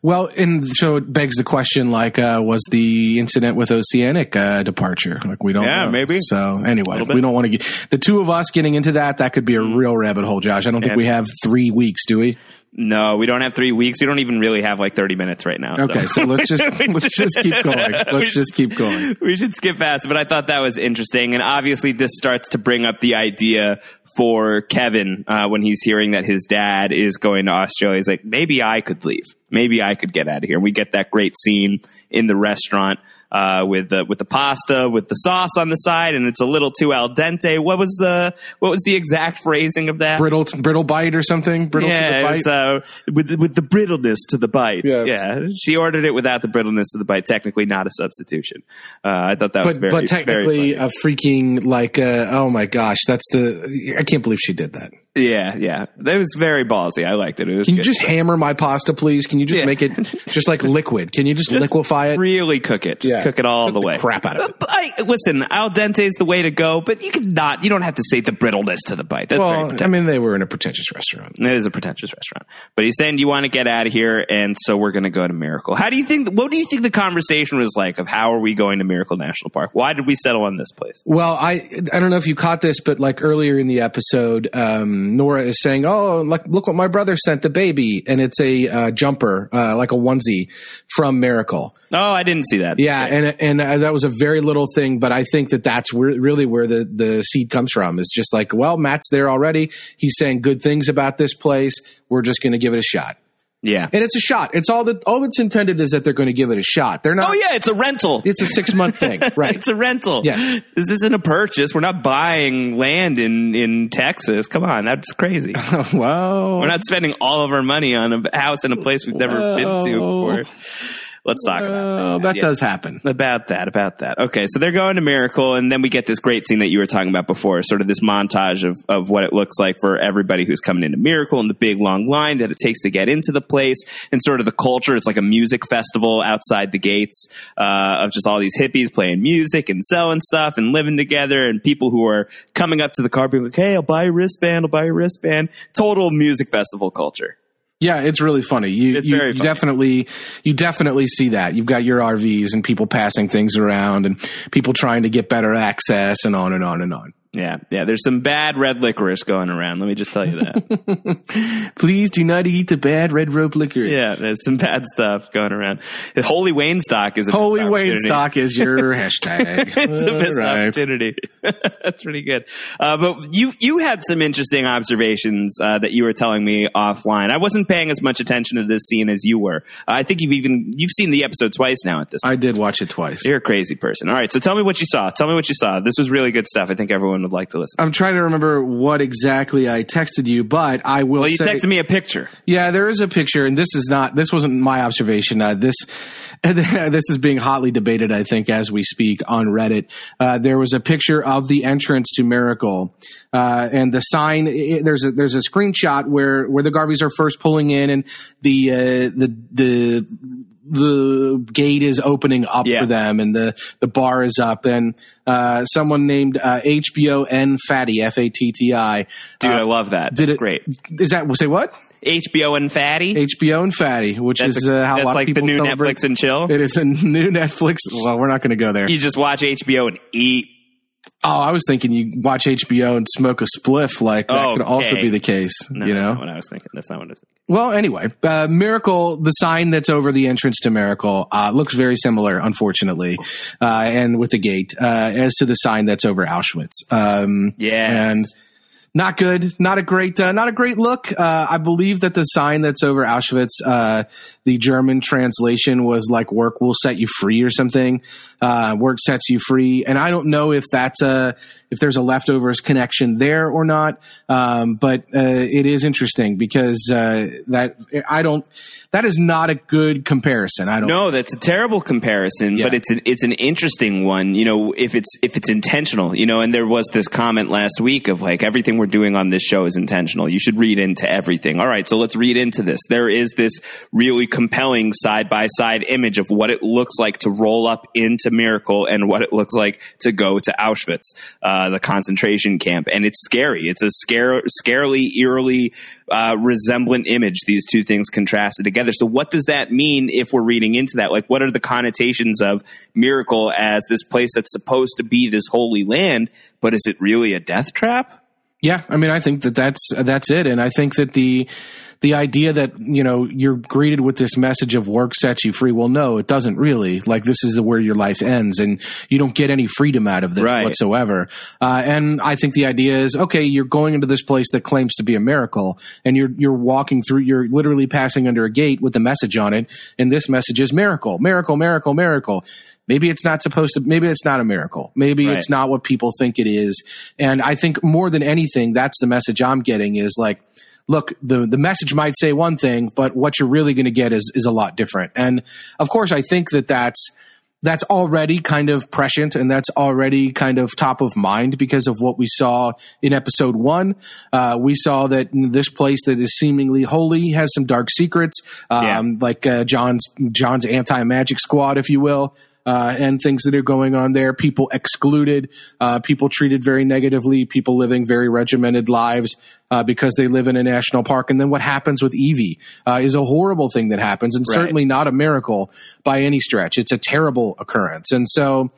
Well, and so it begs the question: like, uh, was the incident with Oceanic uh, departure? Like, we don't. Yeah, know. maybe. So anyway, we don't want to get the two of us getting into that. That could be a mm. real rabbit hole, Josh. I don't think we have three weeks, do we? No, we don't have three weeks. We don't even really have like thirty minutes right now. Okay, so, so let's just let's just keep going. Let's just keep going. We should skip past, but I thought that was interesting, and obviously this starts to bring up the idea for Kevin uh, when he's hearing that his dad is going to Australia. He's like, maybe I could leave. Maybe I could get out of here. And we get that great scene in the restaurant uh, with the with the pasta with the sauce on the side, and it's a little too al dente. What was the what was the exact phrasing of that? Brittle brittle bite or something? Brittle yeah, to the bite. Uh, with with the brittleness to the bite. Yes. Yeah, she ordered it without the brittleness to the bite. Technically, not a substitution. Uh, I thought that but, was very, but technically a freaking like uh, oh my gosh, that's the I can't believe she did that. Yeah, yeah. That was very ballsy. I liked it. it was Can you just hammer my pasta, please? Can you just yeah. make it just like liquid? Can you just, just liquefy it? Really cook it. Yeah. Cook it all cook the way. The crap out of it. I, listen, al dente is the way to go, but you can not. You don't have to say the brittleness to the bite. That's well, I mean, they were in a pretentious restaurant. It is a pretentious restaurant, but he's saying, you want to get out of here?" And so we're going to go to Miracle. How do you think? What do you think the conversation was like of how are we going to Miracle National Park? Why did we settle on this place? Well, I I don't know if you caught this, but like earlier in the episode, um, Nora is saying oh, like look what my brother sent the baby, and it's a uh, jumper, uh, like a onesie from Miracle. Oh, I didn't see that. Yeah, and and uh, that was a very little thing, but I think that that's where, really where the the seed comes from. Is just like, well, Matt's there already. He's saying good things about this place. We're just going to give it a shot. Yeah, and it's a shot. It's all that all that's intended is that they're going to give it a shot. They're not. Oh yeah, it's a rental. It's a six month thing, right? it's a rental. Yes, this isn't a purchase. We're not buying land in in Texas. Come on, that's crazy. well, we're not spending all of our money on a house in a place we've never well, been to before. Let's talk about that. That yeah. does happen. About that, about that. Okay, so they're going to Miracle, and then we get this great scene that you were talking about before, sort of this montage of, of what it looks like for everybody who's coming into Miracle and the big long line that it takes to get into the place, and sort of the culture. It's like a music festival outside the gates uh, of just all these hippies playing music and selling stuff and living together, and people who are coming up to the car being like, "Hey, I'll buy a wristband. I'll buy a wristband." Total music festival culture. Yeah, it's really funny. You, you, you definitely you definitely see that. You've got your RVs and people passing things around and people trying to get better access and on and on and on. Yeah, yeah. There's some bad red licorice going around. Let me just tell you that. Please do not eat the bad red rope licorice. Yeah, there's some bad stuff going around. Holy Waynestock is a Holy Waynestock is your hashtag. it's a missed right. opportunity. That's pretty good. Uh, but you you had some interesting observations uh, that you were telling me offline. I wasn't paying as much attention to this scene as you were. Uh, I think you've even you've seen the episode twice now at this. Point. I did watch it twice. You're a crazy person. All right, so tell me what you saw. Tell me what you saw. This was really good stuff. I think everyone would like to listen. I'm trying to remember what exactly I texted you, but I will. Well, you say, texted me a picture. Yeah, there is a picture, and this is not. This wasn't my observation. Uh, this. this is being hotly debated, I think, as we speak on Reddit. Uh, there was a picture of the entrance to Miracle, uh, and the sign. It, there's a there's a screenshot where where the Garveys are first pulling in, and the uh, the the the gate is opening up Yeah. for them and the the bar is up and uh, someone named uh, HBO N Fatty F A T T I Dude, uh, I love that. did That's it great. Is that say what HBO and Fatty. HBO and Fatty, which that's is uh, how a lot like of the people new celebrate. Netflix and chill. It is a new Netflix. Well, we're not going to go there. you just watch HBO and eat. Oh, I was thinking you watch HBO and smoke a spliff. Like that could also be the case. No, you know. what I was thinking. That's not what I was thinking. Well, anyway, uh, Miracle, the sign that's over the entrance to Miracle, uh, looks very similar, unfortunately, uh, and with the gate, uh, as to the sign that's over Auschwitz. Um, Yeah. and not good, not a great, uh, not a great look. Uh, I believe that the sign that's over Auschwitz, uh, the German translation was like "work will set you free" or something. Uh, work sets you free, and I don't know if that's a if there's a leftovers connection there or not. Um, but uh, it is interesting because uh, that I don't. That is not a good comparison. I don't. No, that's a terrible comparison, Yeah. but it's an it's an interesting one. You know, if it's if it's intentional, you know, and there was this comment last week of like everything we're doing on this show is intentional. You should read into everything. All right, so let's read into this. There is this really compelling side by side image of what it looks like to roll up into Miracle and what it looks like to go to Auschwitz, uh, the concentration camp, and it's scary. It's a scare, scarily, eerily uh, resemblant image. These two things contrasted together. So, what does that mean if we're reading into that? Like, what are the connotations of Miracle as this place that's supposed to be this holy land, but is it really a death trap? Yeah, I mean, I think that that's that's it, and I think that the the idea that you know you're greeted with this message of work sets you free. Well, no, it doesn't really. Like this is where your life ends, and you don't get any freedom out of this Right. whatsoever. Uh, and I think the idea is okay. You're going into this place that claims to be a miracle, and you're you're walking through. You're literally passing under a gate with a message on it, and this message is miracle, miracle, miracle, miracle. Maybe it's not supposed to, maybe it's not a miracle. Maybe Right. it's not what people think it is. And I think more than anything, that's the message I'm getting is like, look, the, the message might say one thing, but what you're really going to get is, is a lot different. And of course, I think that that's, that's already kind of prescient and that's already kind of top of mind because of what we saw in episode one. Uh, we saw that this place that is seemingly holy has some dark secrets, um, Yeah. like uh, John's John's anti magic squad, if you will. Uh, and things that are going on there, people excluded, uh, people treated very negatively, people living very regimented lives uh, because they live in a national park. And then what happens with Evie uh, is a horrible thing that happens, and Right. certainly not a miracle by any stretch. It's a terrible occurrence, and so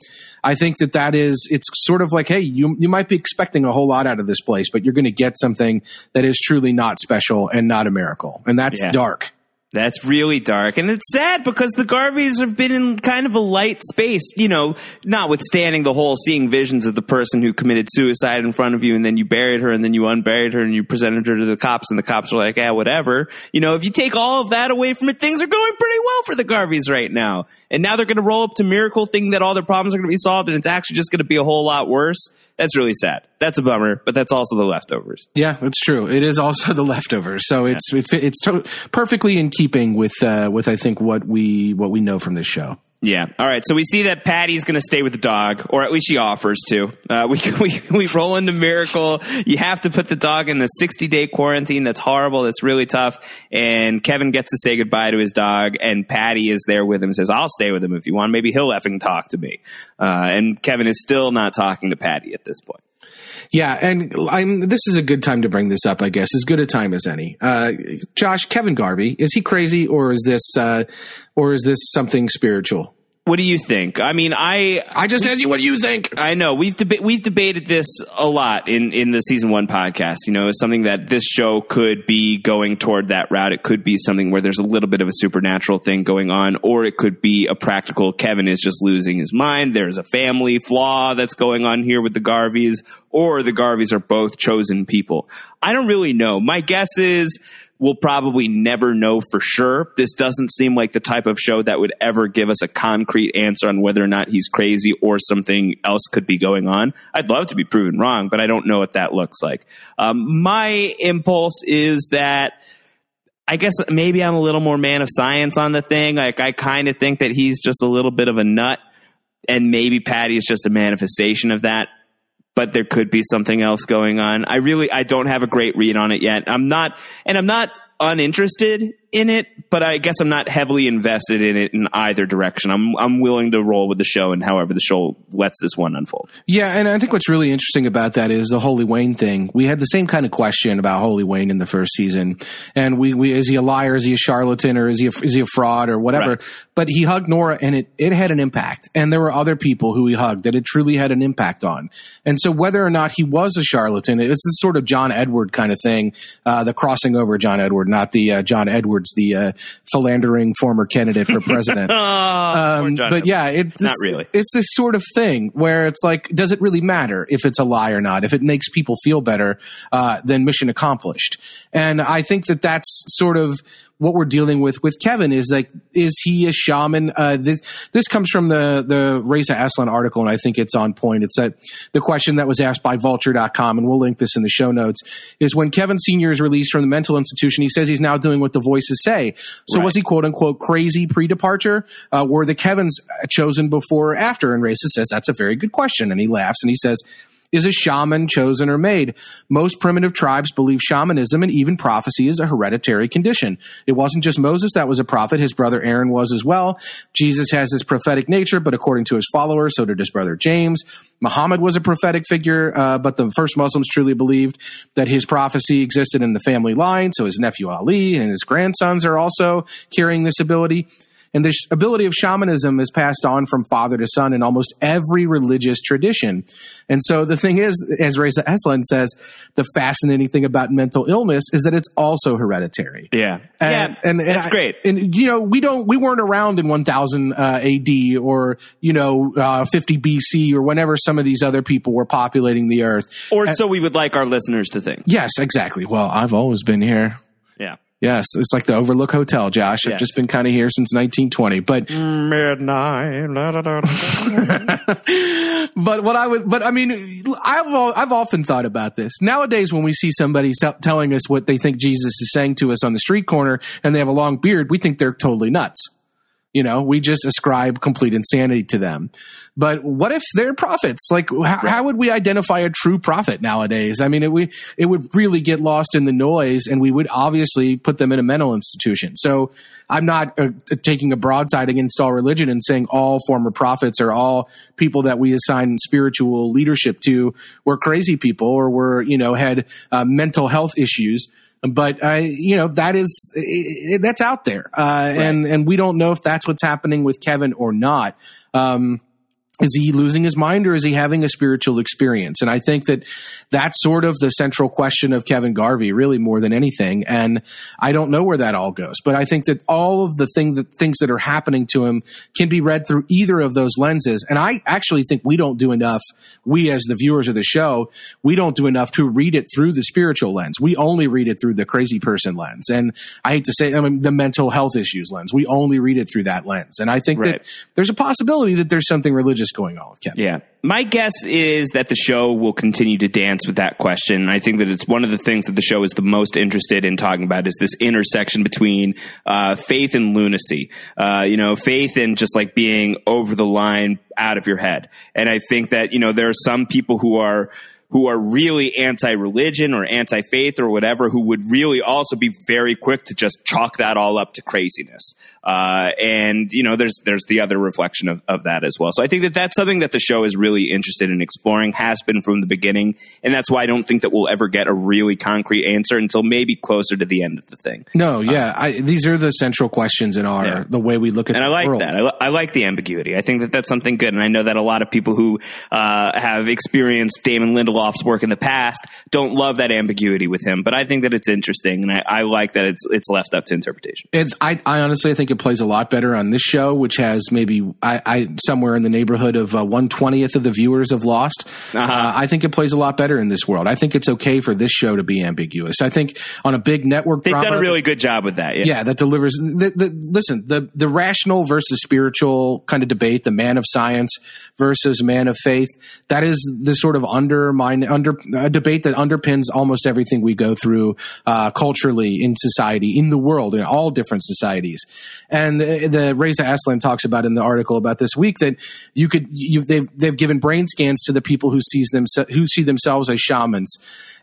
I think that that is it's sort of like, hey, you you might be expecting a whole lot out of this place, but you're going to get something that is truly not special and not a miracle, and that's Yeah. dark. That's really dark. And it's sad because the Garveys have been in kind of a light space, you know, notwithstanding the whole seeing visions of the person who committed suicide in front of you and then you buried her and then you unburied her and you presented her to the cops and the cops are like, ah, whatever. You know, if you take all of that away from it, things are going pretty well for the Garveys right now. And now they're going to roll up to Miracle thinking that all their problems are going to be solved and it's actually just going to be a whole lot worse. That's really sad. That's a bummer, but that's also the leftovers. Yeah, it's true. It is also the leftovers, so it's it's it's to- perfectly in keeping with uh, with I think what we what we know from this show. Yeah. All right. So we see that Patty's going to stay with the dog, or at least she offers to. Uh, we, we we roll into Miracle. You have to put the dog in the 60 day quarantine. That's horrible. That's really tough. And Kevin gets to say goodbye to his dog, and Patty is there with him. Says, "I'll stay with him if you want. Maybe he'll effing talk to me." Uh, and Kevin is still not talking to Patty at this point. Yeah, and I'm, this is a good time to bring this up. I guess as good a time as any. Uh, Josh, Kevin Garvey, is he crazy or is this uh, or is this something spiritual? What do you think? I mean, I I just asked you what do you think. I know we've deba- we've debated this a lot in in the season one podcast. You know, it's something that this show could be going toward that route. It could be something where there's a little bit of a supernatural thing going on, or it could be a practical. Kevin is just losing his mind. There's a family flaw that's going on here with the Garveys, or the Garveys are both chosen people. I don't really know. My guess is we'll probably never know for sure. This doesn't seem like the type of show that would ever give us a concrete answer on whether or not he's crazy or something else could be going on. I'd love to be proven wrong, but I don't know what that looks like. Um, my impulse is that. I guess maybe I'm a little more man of science on the thing. Like I kind of think that he's just a little bit of a nut, and maybe Patty is just a manifestation of that but there could be something else going on. I really I don't have a great read on it yet. I'm not and I'm not uninterested in it, but I guess I'm not heavily invested in it in either direction. I'm I'm willing to roll with the show and however the show lets this one unfold. Yeah, and I think what's really interesting about that is the Holy Wayne thing. We had the same kind of question about Holy Wayne in the first season, and we, we is he a liar? Is he a charlatan? Or is he a, is he a fraud or whatever? Right. But he hugged Nora, and it it had an impact. And there were other people who he hugged that it truly had an impact on. And so whether or not he was a charlatan, it's this sort of John Edward kind of thing, uh, the crossing over John Edward, not the uh, John Edwards, the uh, philandering former candidate for president. Um, but yeah, it, Not really. It's this sort of thing where it's like, does it really matter if it's a lie or not? If it makes people feel better, uh, then mission accomplished. And I think that that's sort of what we're dealing with with Kevin is like, is he a shaman? Uh, this, this comes from the, the Reza Aslan article, and I think it's on point. It's that the question that was asked by vulture.com, and we'll link this in the show notes, is when Kevin Sr. is released from the mental institution, he says he's now doing what the voices say. So Right. was he quote unquote crazy pre departure? Uh, were the Kevins chosen before or after? And Reza says that's a very good question. And he laughs and he says, is a shaman chosen or made? Most primitive tribes believe shamanism and even prophecy is a hereditary condition. It wasn't just Moses that was a prophet, his brother Aaron was as well. Jesus has this prophetic nature, but according to his followers, so did his brother James. Muhammad was a prophetic figure, uh, but the first Muslims truly believed that his prophecy existed in the family line. So his nephew Ali and his grandsons are also carrying this ability. And this ability of shamanism is passed on from father to son in almost every religious tradition. And so the thing is, as Reza Aslan says, the fascinating thing about mental illness is that it's also hereditary. Yeah, And, yeah, and, and that's I- great. And you know, we don't, we weren't around in 1000 uh, AD or you know, uh, 50 BC or whenever some of these other people were populating the earth. Or so we would like our listeners to think. Yes, exactly. Well, I've always been here. Yeah. Yes, it's like the Overlook Hotel, Josh. I've just been kind of here since 1920. But Midnight. but what I would, but I mean, I've I've often thought about this. Nowadays, when we see somebody telling us what they think Jesus is saying to us on the street corner, and they have a long beard, we think they're totally nuts. You know, we just ascribe complete insanity to them. But what if they're prophets? Like, how, how would we identify a true prophet nowadays? I mean, it, we, it would really get lost in the noise, and we would obviously put them in a mental institution. So I'm not uh, taking a broadside against all religion and saying all former prophets or all people that we assign spiritual leadership to were crazy people or were, you know, had uh, mental health issues but I, you know, that is that's out there, uh, and and we don't know if that's what's happening with Kevin or not. Um, is he losing his mind or is he having a spiritual experience? And I think that that's sort of the central question of Kevin Garvey, really more than anything. And I don't know where that all goes, but I think that all of the things that things that are happening to him can be read through either of those lenses. And I actually think we don't do enough. We, as the viewers of the show, we don't do enough to read it through the spiritual lens. We only read it through the crazy person lens. And I hate to say, I mean, the mental health issues lens. We only read it through that lens. And I think Right. that there's a possibility that there's something religious going on with Kevin. Yeah. My guess is that the show will continue to dance with that question. I think that it's one of the things that the show is the most interested in talking about is this intersection between uh, faith and lunacy. Uh, you know, faith and just like being over the line, out of your head. And I think that you know there are some people who are who are really anti-religion or anti-faith or whatever who would really also be very quick to just chalk that all up to craziness uh, and you know there's there's the other reflection of, of that as well so i think that that's something that the show is really interested in exploring has been from the beginning and that's why i don't think that we'll ever get a really concrete answer until maybe closer to the end of the thing No, yeah, I, these are the central questions in our Yeah. the way we look at and the I like world. that. I, li- I like the ambiguity. I think that that's something good. And I know that a lot of people who uh, have experienced Damon Lindelof's work in the past don't love that ambiguity with him. But I think that it's interesting, and I, I like that it's it's left up to interpretation. It, I, I honestly think it plays a lot better on this show, which has maybe I, I somewhere in the neighborhood of uh, one twentieth of the viewers of Lost. Uh-huh. Uh, I think it plays a lot better in this world. I think it's okay for this show to be ambiguous. I think on a big network They've drama, done a really good job with that. Yeah. yeah, that delivers. The, the, listen, the the rational versus spiritual kind of debate, the man of science versus man of faith. That is the sort of under a debate that underpins almost everything we go through uh, culturally in society, in the world, in all different societies. And the, the Reza Aslan talks about in the article about this week that you could you, they've they've given brain scans to the people who sees them who see themselves as shamans,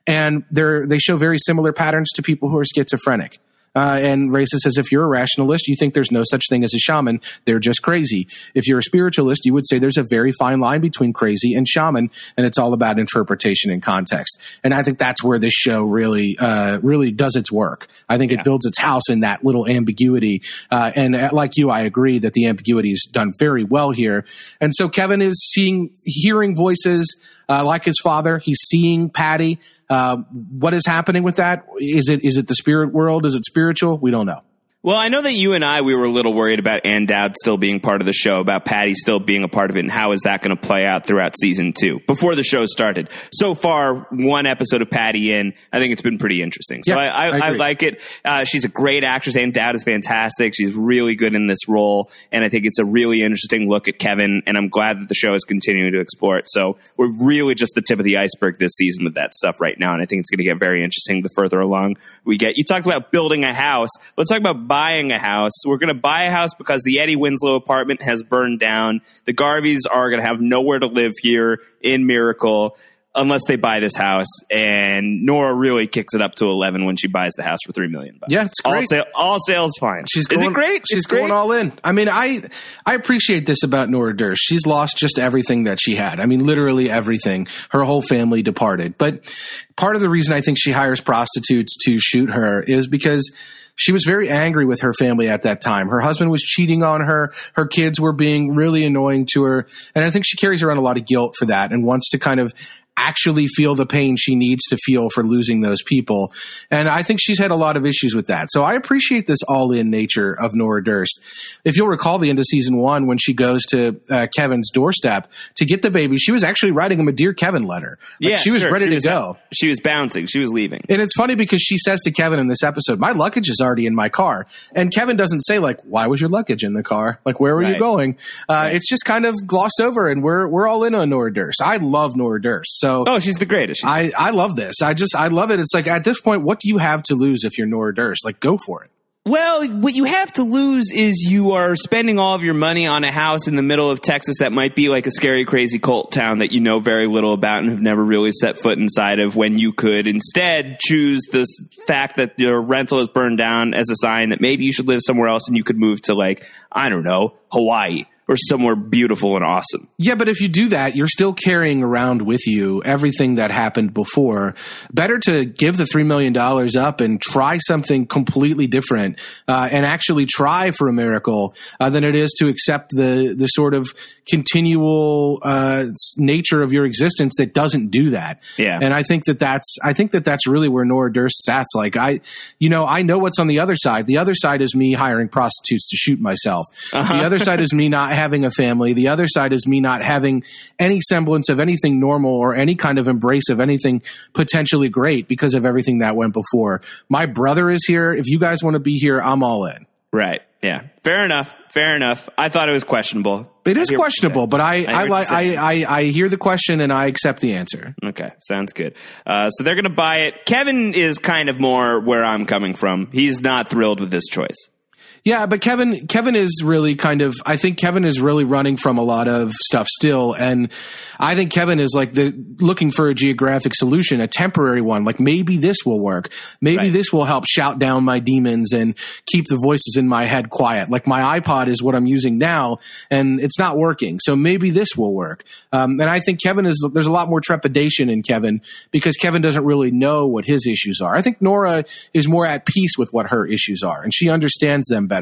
and they're they show very similar patterns to people who are schizophrenic. Uh, and Reza says, if you're a rationalist, you think there's no such thing as a shaman. They're just crazy. If you're a spiritualist, you would say there's a very fine line between crazy and shaman, and it's all about interpretation and context. And I think that's where this show really, uh, really does its work. I think yeah. it builds its house in that little ambiguity. Uh, and uh, like you, I agree that the ambiguity is done very well here. And so Kevin is seeing, hearing voices uh, like his father. He's seeing Patty. Uh, what is happening with that? Is it is it the spirit world? Is it spiritual? We don't know. Well, I know that you and I we were a little worried about Ann Dowd still being part of the show, about Patty still being a part of it, and how is that going to play out throughout season two before the show started. So far, one episode of Patty in, I think it's been pretty interesting. So yeah, I, I, I, I, like it. Uh, she's a great actress. Ann Dowd is fantastic. She's really good in this role, and I think it's a really interesting look at Kevin. And I'm glad that the show is continuing to explore it. So we're really just the tip of the iceberg this season with that stuff right now, and I think it's going to get very interesting the further along we get. You talked about building a house. Let's talk about buying a house. We're going to buy a house because the Eddie Winslow apartment has burned down. The Garveys are going to have nowhere to live here in Miracle unless they buy this house. And Nora really kicks it up to eleven when she buys the house for three million. Yeah, it's great. All, sale, all sales fine. She's going, Is it great? She's it's going great? all in. I mean, I I appreciate this about Nora Durst. She's lost just everything that she had. I mean, literally everything. Her whole family departed. But part of the reason I think she hires prostitutes to shoot her is because she was very angry with her family at that time. Her husband was cheating on her. Her kids were being really annoying to her. And I think she carries around a lot of guilt for that and wants to kind of actually feel the pain she needs to feel for losing those people. And I think she's had a lot of issues with that. So I appreciate this all in nature of Nora Durst. If you'll recall the end of season one, when she goes to uh, Kevin's doorstep to get the baby, she was actually writing him a Dear Kevin letter. Like, yeah, she was sure. ready she to was, go. She was bouncing. She was leaving. And it's funny because she says to Kevin in this episode, my luggage is already in my car. And Kevin doesn't say like, why was your luggage in the car? Like, where were Right. you going? Uh, Right. It's just kind of glossed over and we're, we're all in on Nora Durst. I love Nora Durst. So Oh, she's the greatest. She's I, I love this. I just I love it. It's like at this point, what do you have to lose if you're Nora Durst? Like, go for it. Well, what you have to lose is you are spending all of your money on a house in the middle of Texas that might be like a scary, crazy cult town that you know very little about and have never really set foot inside of when you could instead choose this fact that your rental is burned down as a sign that maybe you should live somewhere else and you could move to like, I don't know, Hawaii or somewhere beautiful and awesome. Yeah, but if you do that, you're still carrying around with you everything that happened before. Better to give the $3 million up and try something completely different uh, and actually try for a miracle uh, than it is to accept the, the sort of continual uh, nature of your existence that doesn't do that. Yeah. And I think that that's, I think that that's really where Nora Durst sats. Like I, you know, I know what's on the other side. The other side is me hiring prostitutes to shoot myself. The other side is me not having a family. The other side is me not having any semblance of anything normal or any kind of embrace of anything potentially great because of everything that went before. My brother is here. If you guys want to be here, I'm all in. Right. Yeah. Fair enough. Fair enough. I thought it was questionable. It is I hear what you're questionable, but I, I, what like, you're I. I, I hear the question and I accept the answer. Okay, sounds good. Uh, so they're going to buy it. Kevin is kind of more where I'm coming from. He's not thrilled with this choice. Yeah, but Kevin Kevin is really kind of I think Kevin is really running from a lot of stuff still and I think Kevin is like the looking for a geographic solution, a temporary one. Like maybe this will work. Maybe Right. this will help shout down my demons and keep the voices in my head quiet. Like my iPod is what I'm using now and it's not working. So maybe this will work. Um, and I think Kevin is there's a lot more trepidation in Kevin because Kevin doesn't really know what his issues are. I think Nora is more at peace with what her issues are and she understands them better.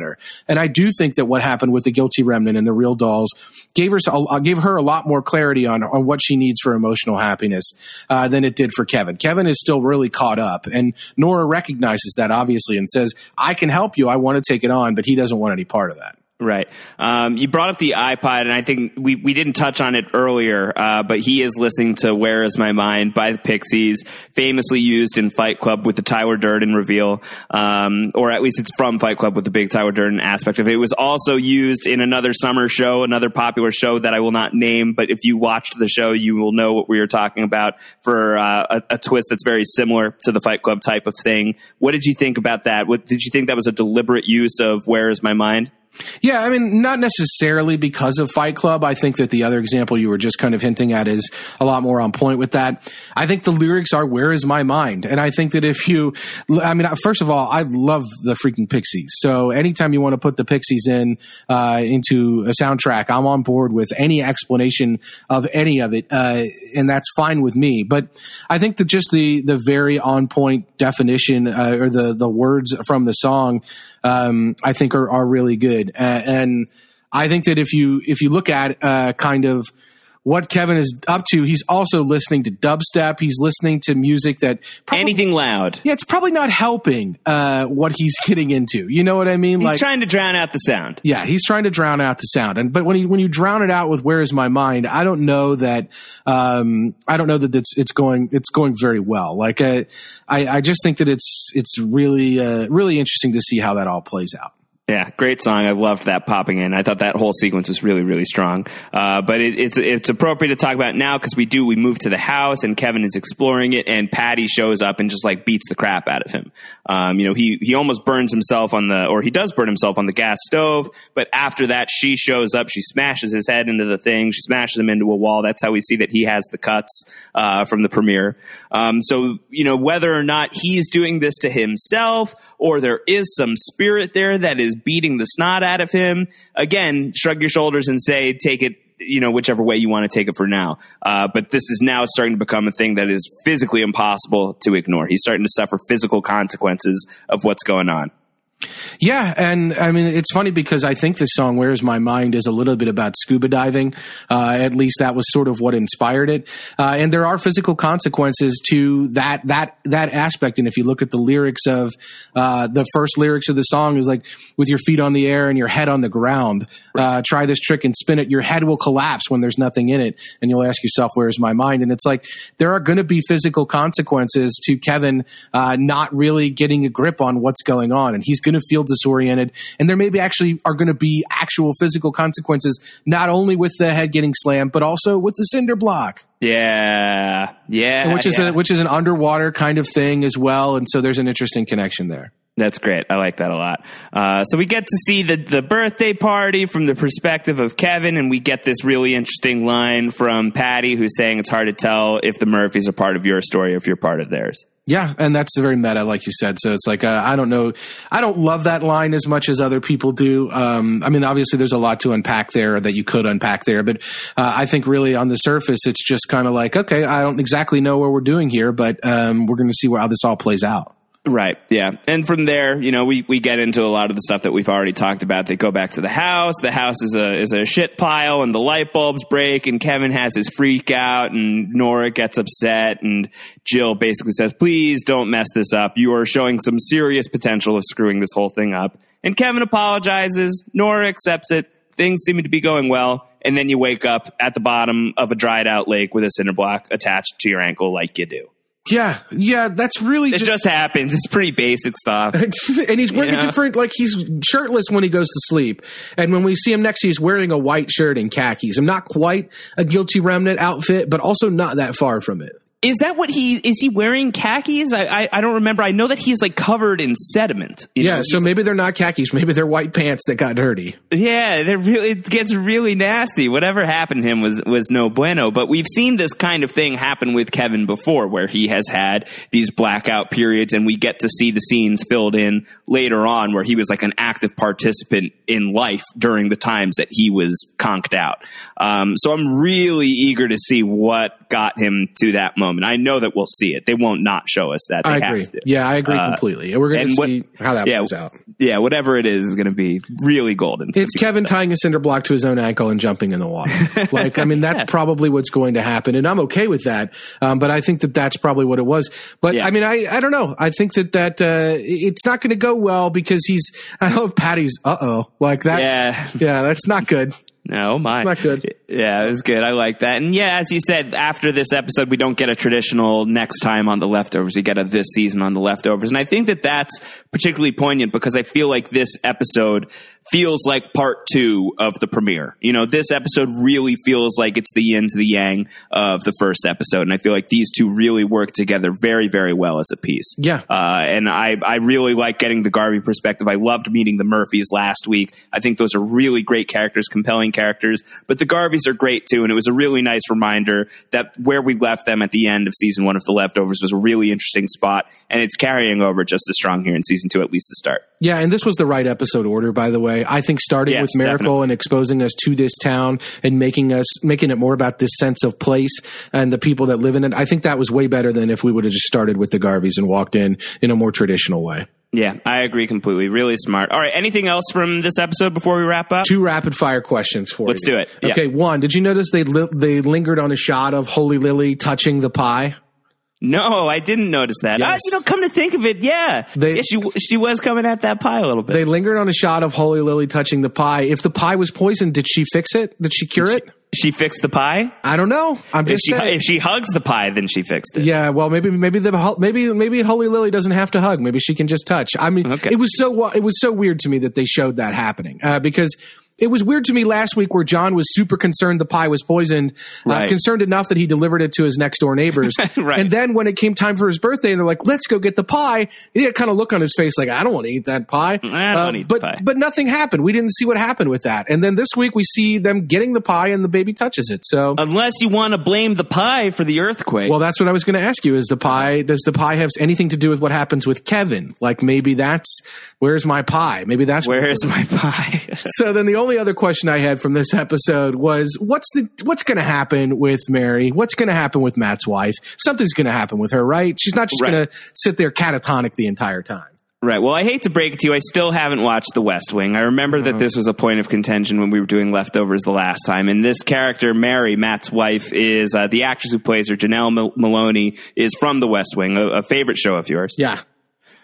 And I do think that what happened with the guilty remnant and the real dolls gave her gave her a lot more clarity on on what she needs for emotional happiness uh, than it did for Kevin. Kevin is still really caught up, and Nora recognizes that obviously and says, "I can help you. I want to take it on," but he doesn't want any part of that. Right. Um, you brought up the iPod, and I think we, we didn't touch on it earlier, uh, but he is listening to Where Is My Mind by the Pixies, famously used in Fight Club with the Tyler Durden reveal, um, or at least it's from Fight Club with the big Tyler Durden aspect of it. It was also used in another summer show, another popular show that I will not name, but if you watched the show, you will know what we are talking about for uh, a, a twist that's very similar to the Fight Club type of thing. What did you think about that? What, did you think that was a deliberate use of Where Is My Mind? Yeah, I mean, not necessarily because of Fight Club. I think that the other example you were just kind of hinting at is a lot more on point with that. I think the lyrics are "Where is my mind?" and I think that if you, I mean, first of all, I love the freaking Pixies. So anytime you want to put the Pixies in uh, into a soundtrack, I'm on board with any explanation of any of it, uh, and that's fine with me. But I think that just the the very on point definition uh, or the the words from the song um, I think are, are really good. Uh, and I think that if you if you look at uh, kind of what Kevin is up to, he's also listening to dubstep. He's listening to music that probably, anything loud. Yeah, it's probably not helping uh, what he's getting into. You know what I mean? He's like, trying to drown out the sound. Yeah, he's trying to drown out the sound. And but when you when you drown it out with "Where Is My Mind," I don't know that um, I don't know that it's it's going it's going very well. Like uh, I I just think that it's it's really uh, really interesting to see how that all plays out. Yeah, great song. I loved that popping in. I thought that whole sequence was really, really strong. Uh, but it, it's it's appropriate to talk about now because we do. We move to the house and Kevin is exploring it, and Patty shows up and just like beats the crap out of him. Um, you know, he he almost burns himself on the, or he does burn himself on the gas stove. But after that, she shows up. She smashes his head into the thing. She smashes him into a wall. That's how we see that he has the cuts uh, from the premiere. Um, so you know, whether or not he's doing this to himself or there is some spirit there that is beating the snot out of him. Again, shrug your shoulders and say, take it you know whichever way you want to take it for now. Uh, but this is now starting to become a thing that is physically impossible to ignore. He's starting to suffer physical consequences of what's going on. Yeah, and I mean it's funny because I think the song "Where's My Mind" is a little bit about scuba diving. Uh, at least that was sort of what inspired it. Uh, and there are physical consequences to that that that aspect. And if you look at the lyrics of uh, the first lyrics of the song, is like with your feet on the air and your head on the ground. Uh, try this trick and spin it. Your head will collapse when there's nothing in it, and you'll ask yourself, "Where's my mind?" And it's like there are going to be physical consequences to Kevin uh, not really getting a grip on what's going on, and he's going to feel disoriented. And there maybe actually are going to be actual physical consequences, not only with the head getting slammed, but also with the cinder block. Yeah, yeah, which is yeah. a which is an underwater kind of thing as well. And so there's an interesting connection there. That's great. I like that a lot. Uh, so we get to see the the birthday party from the perspective of Kevin, and we get this really interesting line from Patty, who's saying it's hard to tell if the Murphys are part of your story or if you're part of theirs. Yeah, and that's very meta, like you said. So it's like uh, I don't know, I don't love that line as much as other people do. Um, I mean, obviously, there's a lot to unpack there that you could unpack there, but uh, I think really on the surface, it's just kind of like, okay, I don't exactly know what we're doing here, but um, we're going to see how this all plays out. Right. Yeah. And from there, you know, we, we get into a lot of the stuff that we've already talked about. They go back to the house. The house is a is a shit pile and the light bulbs break and Kevin has his freak out and Nora gets upset and Jill basically says, "Please don't mess this up. You are showing some serious potential of screwing this whole thing up." And Kevin apologizes. Nora accepts it. Things seem to be going well. And then you wake up at the bottom of a dried out lake with a cinder block attached to your ankle like you do. Yeah, yeah, that's really it. Just, just happens. It's pretty basic stuff, and he's wearing a different. Like he's shirtless when he goes to sleep, and when we see him next, he's wearing a white shirt and khakis. I'm not quite a guilty remnant outfit, but also not that far from it. Is that what he is? He wearing khakis? I, I, I don't remember. I know that he's like covered in sediment. yeah, know? so maybe they're not khakis. Maybe they're white pants that got dirty. Yeah, they're really it gets really nasty. Whatever happened to him was was no bueno. But we've seen this kind of thing happen with Kevin before, where he has had these blackout periods, and we get to see the scenes filled in later on, where he was like an active participant in life during the times that he was conked out. Um, so I'm really eager to see what got him to that moment. I know that we'll see it. They won't not show us that. They I agree. Yeah, I agree uh, completely. We're going to see how that yeah, plays out. Yeah, whatever it is is going to be really golden. It's, Kevin tying a cinder block to his own ankle and jumping in the water. like, I mean, that's yeah. probably what's going to happen, and I'm okay with that. Um, but I think that that's probably what it was. But yeah. I mean, I I don't know. I think that that uh, it's not going to go well because he's. I love Patty's. Uh oh, like that. Yeah, yeah, that's not good. No, my. Not good. Yeah, it was good. I like that. And yeah, as you said, after this episode, we don't get a traditional next time on the leftovers. We get a this season on the leftovers. And I think that that's particularly poignant because I feel like this episode feels like part two of the premiere. You know, this episode really feels like it's the yin to the yang of the first episode. And I feel like these two really work together very, very well as a piece. Yeah. Uh, and I, I really like getting the Garvey perspective. I loved meeting the Murphys last week. I think those are really great characters, compelling characters, but the Garveys are great too. And it was a really nice reminder that where we left them at the end of season one of The Leftovers was a really interesting spot. And it's carrying over just as strong here in season two, at least to start. Yeah, and this was the right episode order, by the way. I think starting Yes, with Miracle definitely. and exposing us to this town and making us making it more about this sense of place and the people that live in it. I think that was way better than if we would have just started with the Garveys and walked in in a more traditional way. Yeah, I agree completely. Really smart. All right. Anything else from this episode before we wrap up? Two rapid fire questions for you. Let's do it. Yeah. Okay, one. Did you notice they li- they lingered on a shot of Holy Lily touching the pie? No, I didn't notice that. Yes. Ah, you know, come to think of it, yeah, They- yeah, she she was coming at that pie a little bit. They lingered on a shot of Holy Lily touching the pie. If the pie was poisoned, did she fix it? Did she cure it? she fixed the pie. I don't know. I'm If just she saying. if she hugs the pie, then she fixed it. Yeah, well, maybe maybe the maybe maybe Holy Lily doesn't have to hug. Maybe she can just touch. I mean, Okay. it was so it was so weird to me that they showed that happening uh, because it was weird to me last week where John was super concerned the pie was poisoned, uh, concerned enough that he delivered it to his next door neighbors. Right. And then when it came time for his birthday, and they're like, "Let's go get the pie," he had kind of look on his face like, "I don't want to eat that pie." I don't Uh, but pie. but nothing happened. We didn't see what happened with that. And then this week we see them getting the pie and the baby touches it. So Unless you want to blame the pie for the earthquake. well, that's what I was going to ask you. Is the pie? Does the pie have anything to do with what happens with Kevin? Like maybe that's where's my pie? Maybe that's where is my pie? So then the only other question I had from this episode was what's the what's going to happen with Mary? What's going to happen with Matt's wife? Something's going to happen with her, right? She's not just Right. going to sit there catatonic the entire time. Right. Well, I hate to break it to you. I still haven't watched The West Wing. I remember that this was a point of contention when we were doing leftovers the last time. And this character, Mary, Matt's wife, is uh, the actress who plays her, Janel Moloney, is from The West Wing, a, a favorite show of yours. Yeah.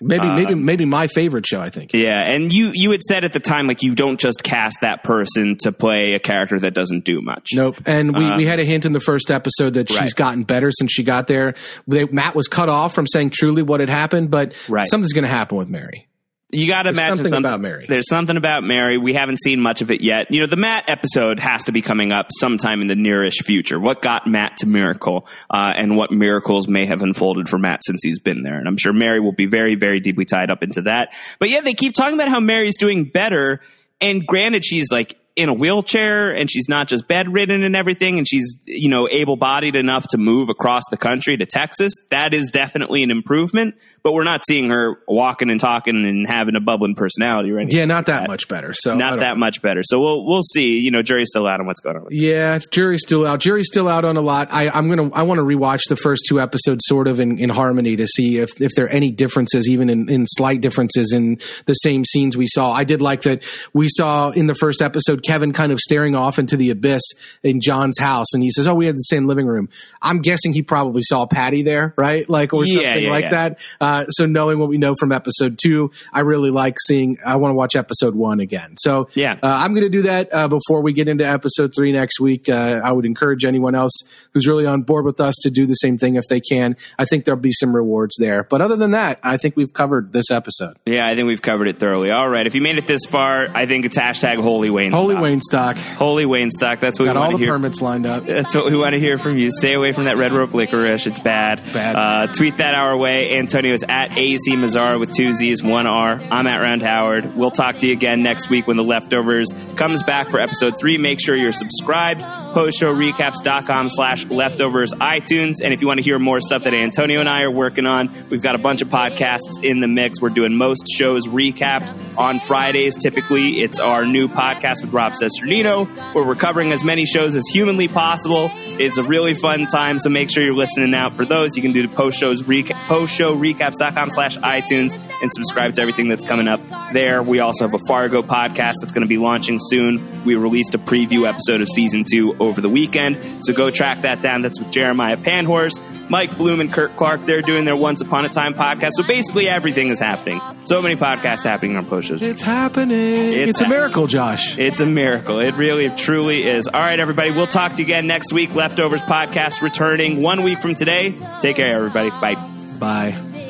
Maybe uh, maybe maybe my favorite show, I think. Yeah, and you you had said at the time like you don't just cast that person to play a character that doesn't do much. Nope. And we, we uh, had a hint in the first episode that she's. Right. gotten better since she got there. They, Matt was cut off from saying truly what had happened, but Right. something's going to happen with Mary. You got to imagine something some- about Mary. There's something about Mary. We haven't seen much of it yet. You know, the Matt episode has to be coming up sometime in the nearish future. What got Matt to Miracle, uh, and what miracles may have unfolded for Matt since he's been there. And I'm sure Mary will be very, very deeply tied up into that. But yeah, they keep talking about how Mary's doing better. And granted, she's like in a wheelchair and she's not just bedridden and everything and she's you know able bodied enough to move across the country to Texas that is definitely an improvement but we're not seeing her walking and talking and having a bubbling personality right Yeah, not that much better. So not that much better so we'll we'll see you know jury's still out on what's going on with Yeah, jury's still out. Jury's still out on a lot. I, I'm gonna. I want to rewatch the first two episodes, sort of in, in harmony, to see if if there are any differences, even in, in slight differences in the same scenes we saw. I did like that we saw in the first episode Kevin kind of staring off into the abyss in John's house, and he says, "Oh, we had the same living room." I'm guessing he probably saw Patti there, right? Like or Yeah, something yeah, like yeah. that. Uh, so knowing what we know from episode two, I really like seeing. I want to watch episode one again. So Yeah. uh, I'm going to do that uh, before we get into episode three next week. Uh, I would encourage anyone else who's really on board with us to do the same thing if they can. I think there'll be some rewards there. But other than that, I think we've covered this episode. yeah i think we've covered it thoroughly all right if you made it this far i think it's hashtag holy wayne Holy stock. Waynestock holy Waynestock that's what got we all want the to hear permits lined up. That's what we want to hear from you. Stay away from that red rope licorice. It's bad. Bad. Uh, tweet that our way. Antonio is at AZ Mazzaro with two Z's, one R. I'm at Round Howard. We'll talk to you again next week when The Leftovers comes back for episode three. Make sure you're subscribed. Postshowrecaps.com slash leftovers iTunes. And if you want to hear more stuff that Antonio and I are working on, we've got a bunch of podcasts in the mix. We're doing most shows recapped on Fridays. Typically, it's our new podcast with Rob Cesternino, where we're covering as many shows as humanly possible. It's a really fun time, so make sure you're listening out for those. You can do the post shows reca- postshowrecaps.com slash iTunes and subscribe to everything that's coming up there. We also have a Fargo podcast that's going to be launching soon. We released a preview episode of season two over the weekend, so go track that down. That's with Jeremiah Panhorst, Mike Bloom, and Kurt Clark. They're doing their Once Upon a Time podcast. So basically, everything is happening. So many podcasts happening on post shows. It's happening. It's It's, a miracle, Josh. It's a miracle. It really, truly is. All right, everybody. We'll talk to you again next week. Leftovers podcast returning one week from today. Take care, everybody. Bye. Bye.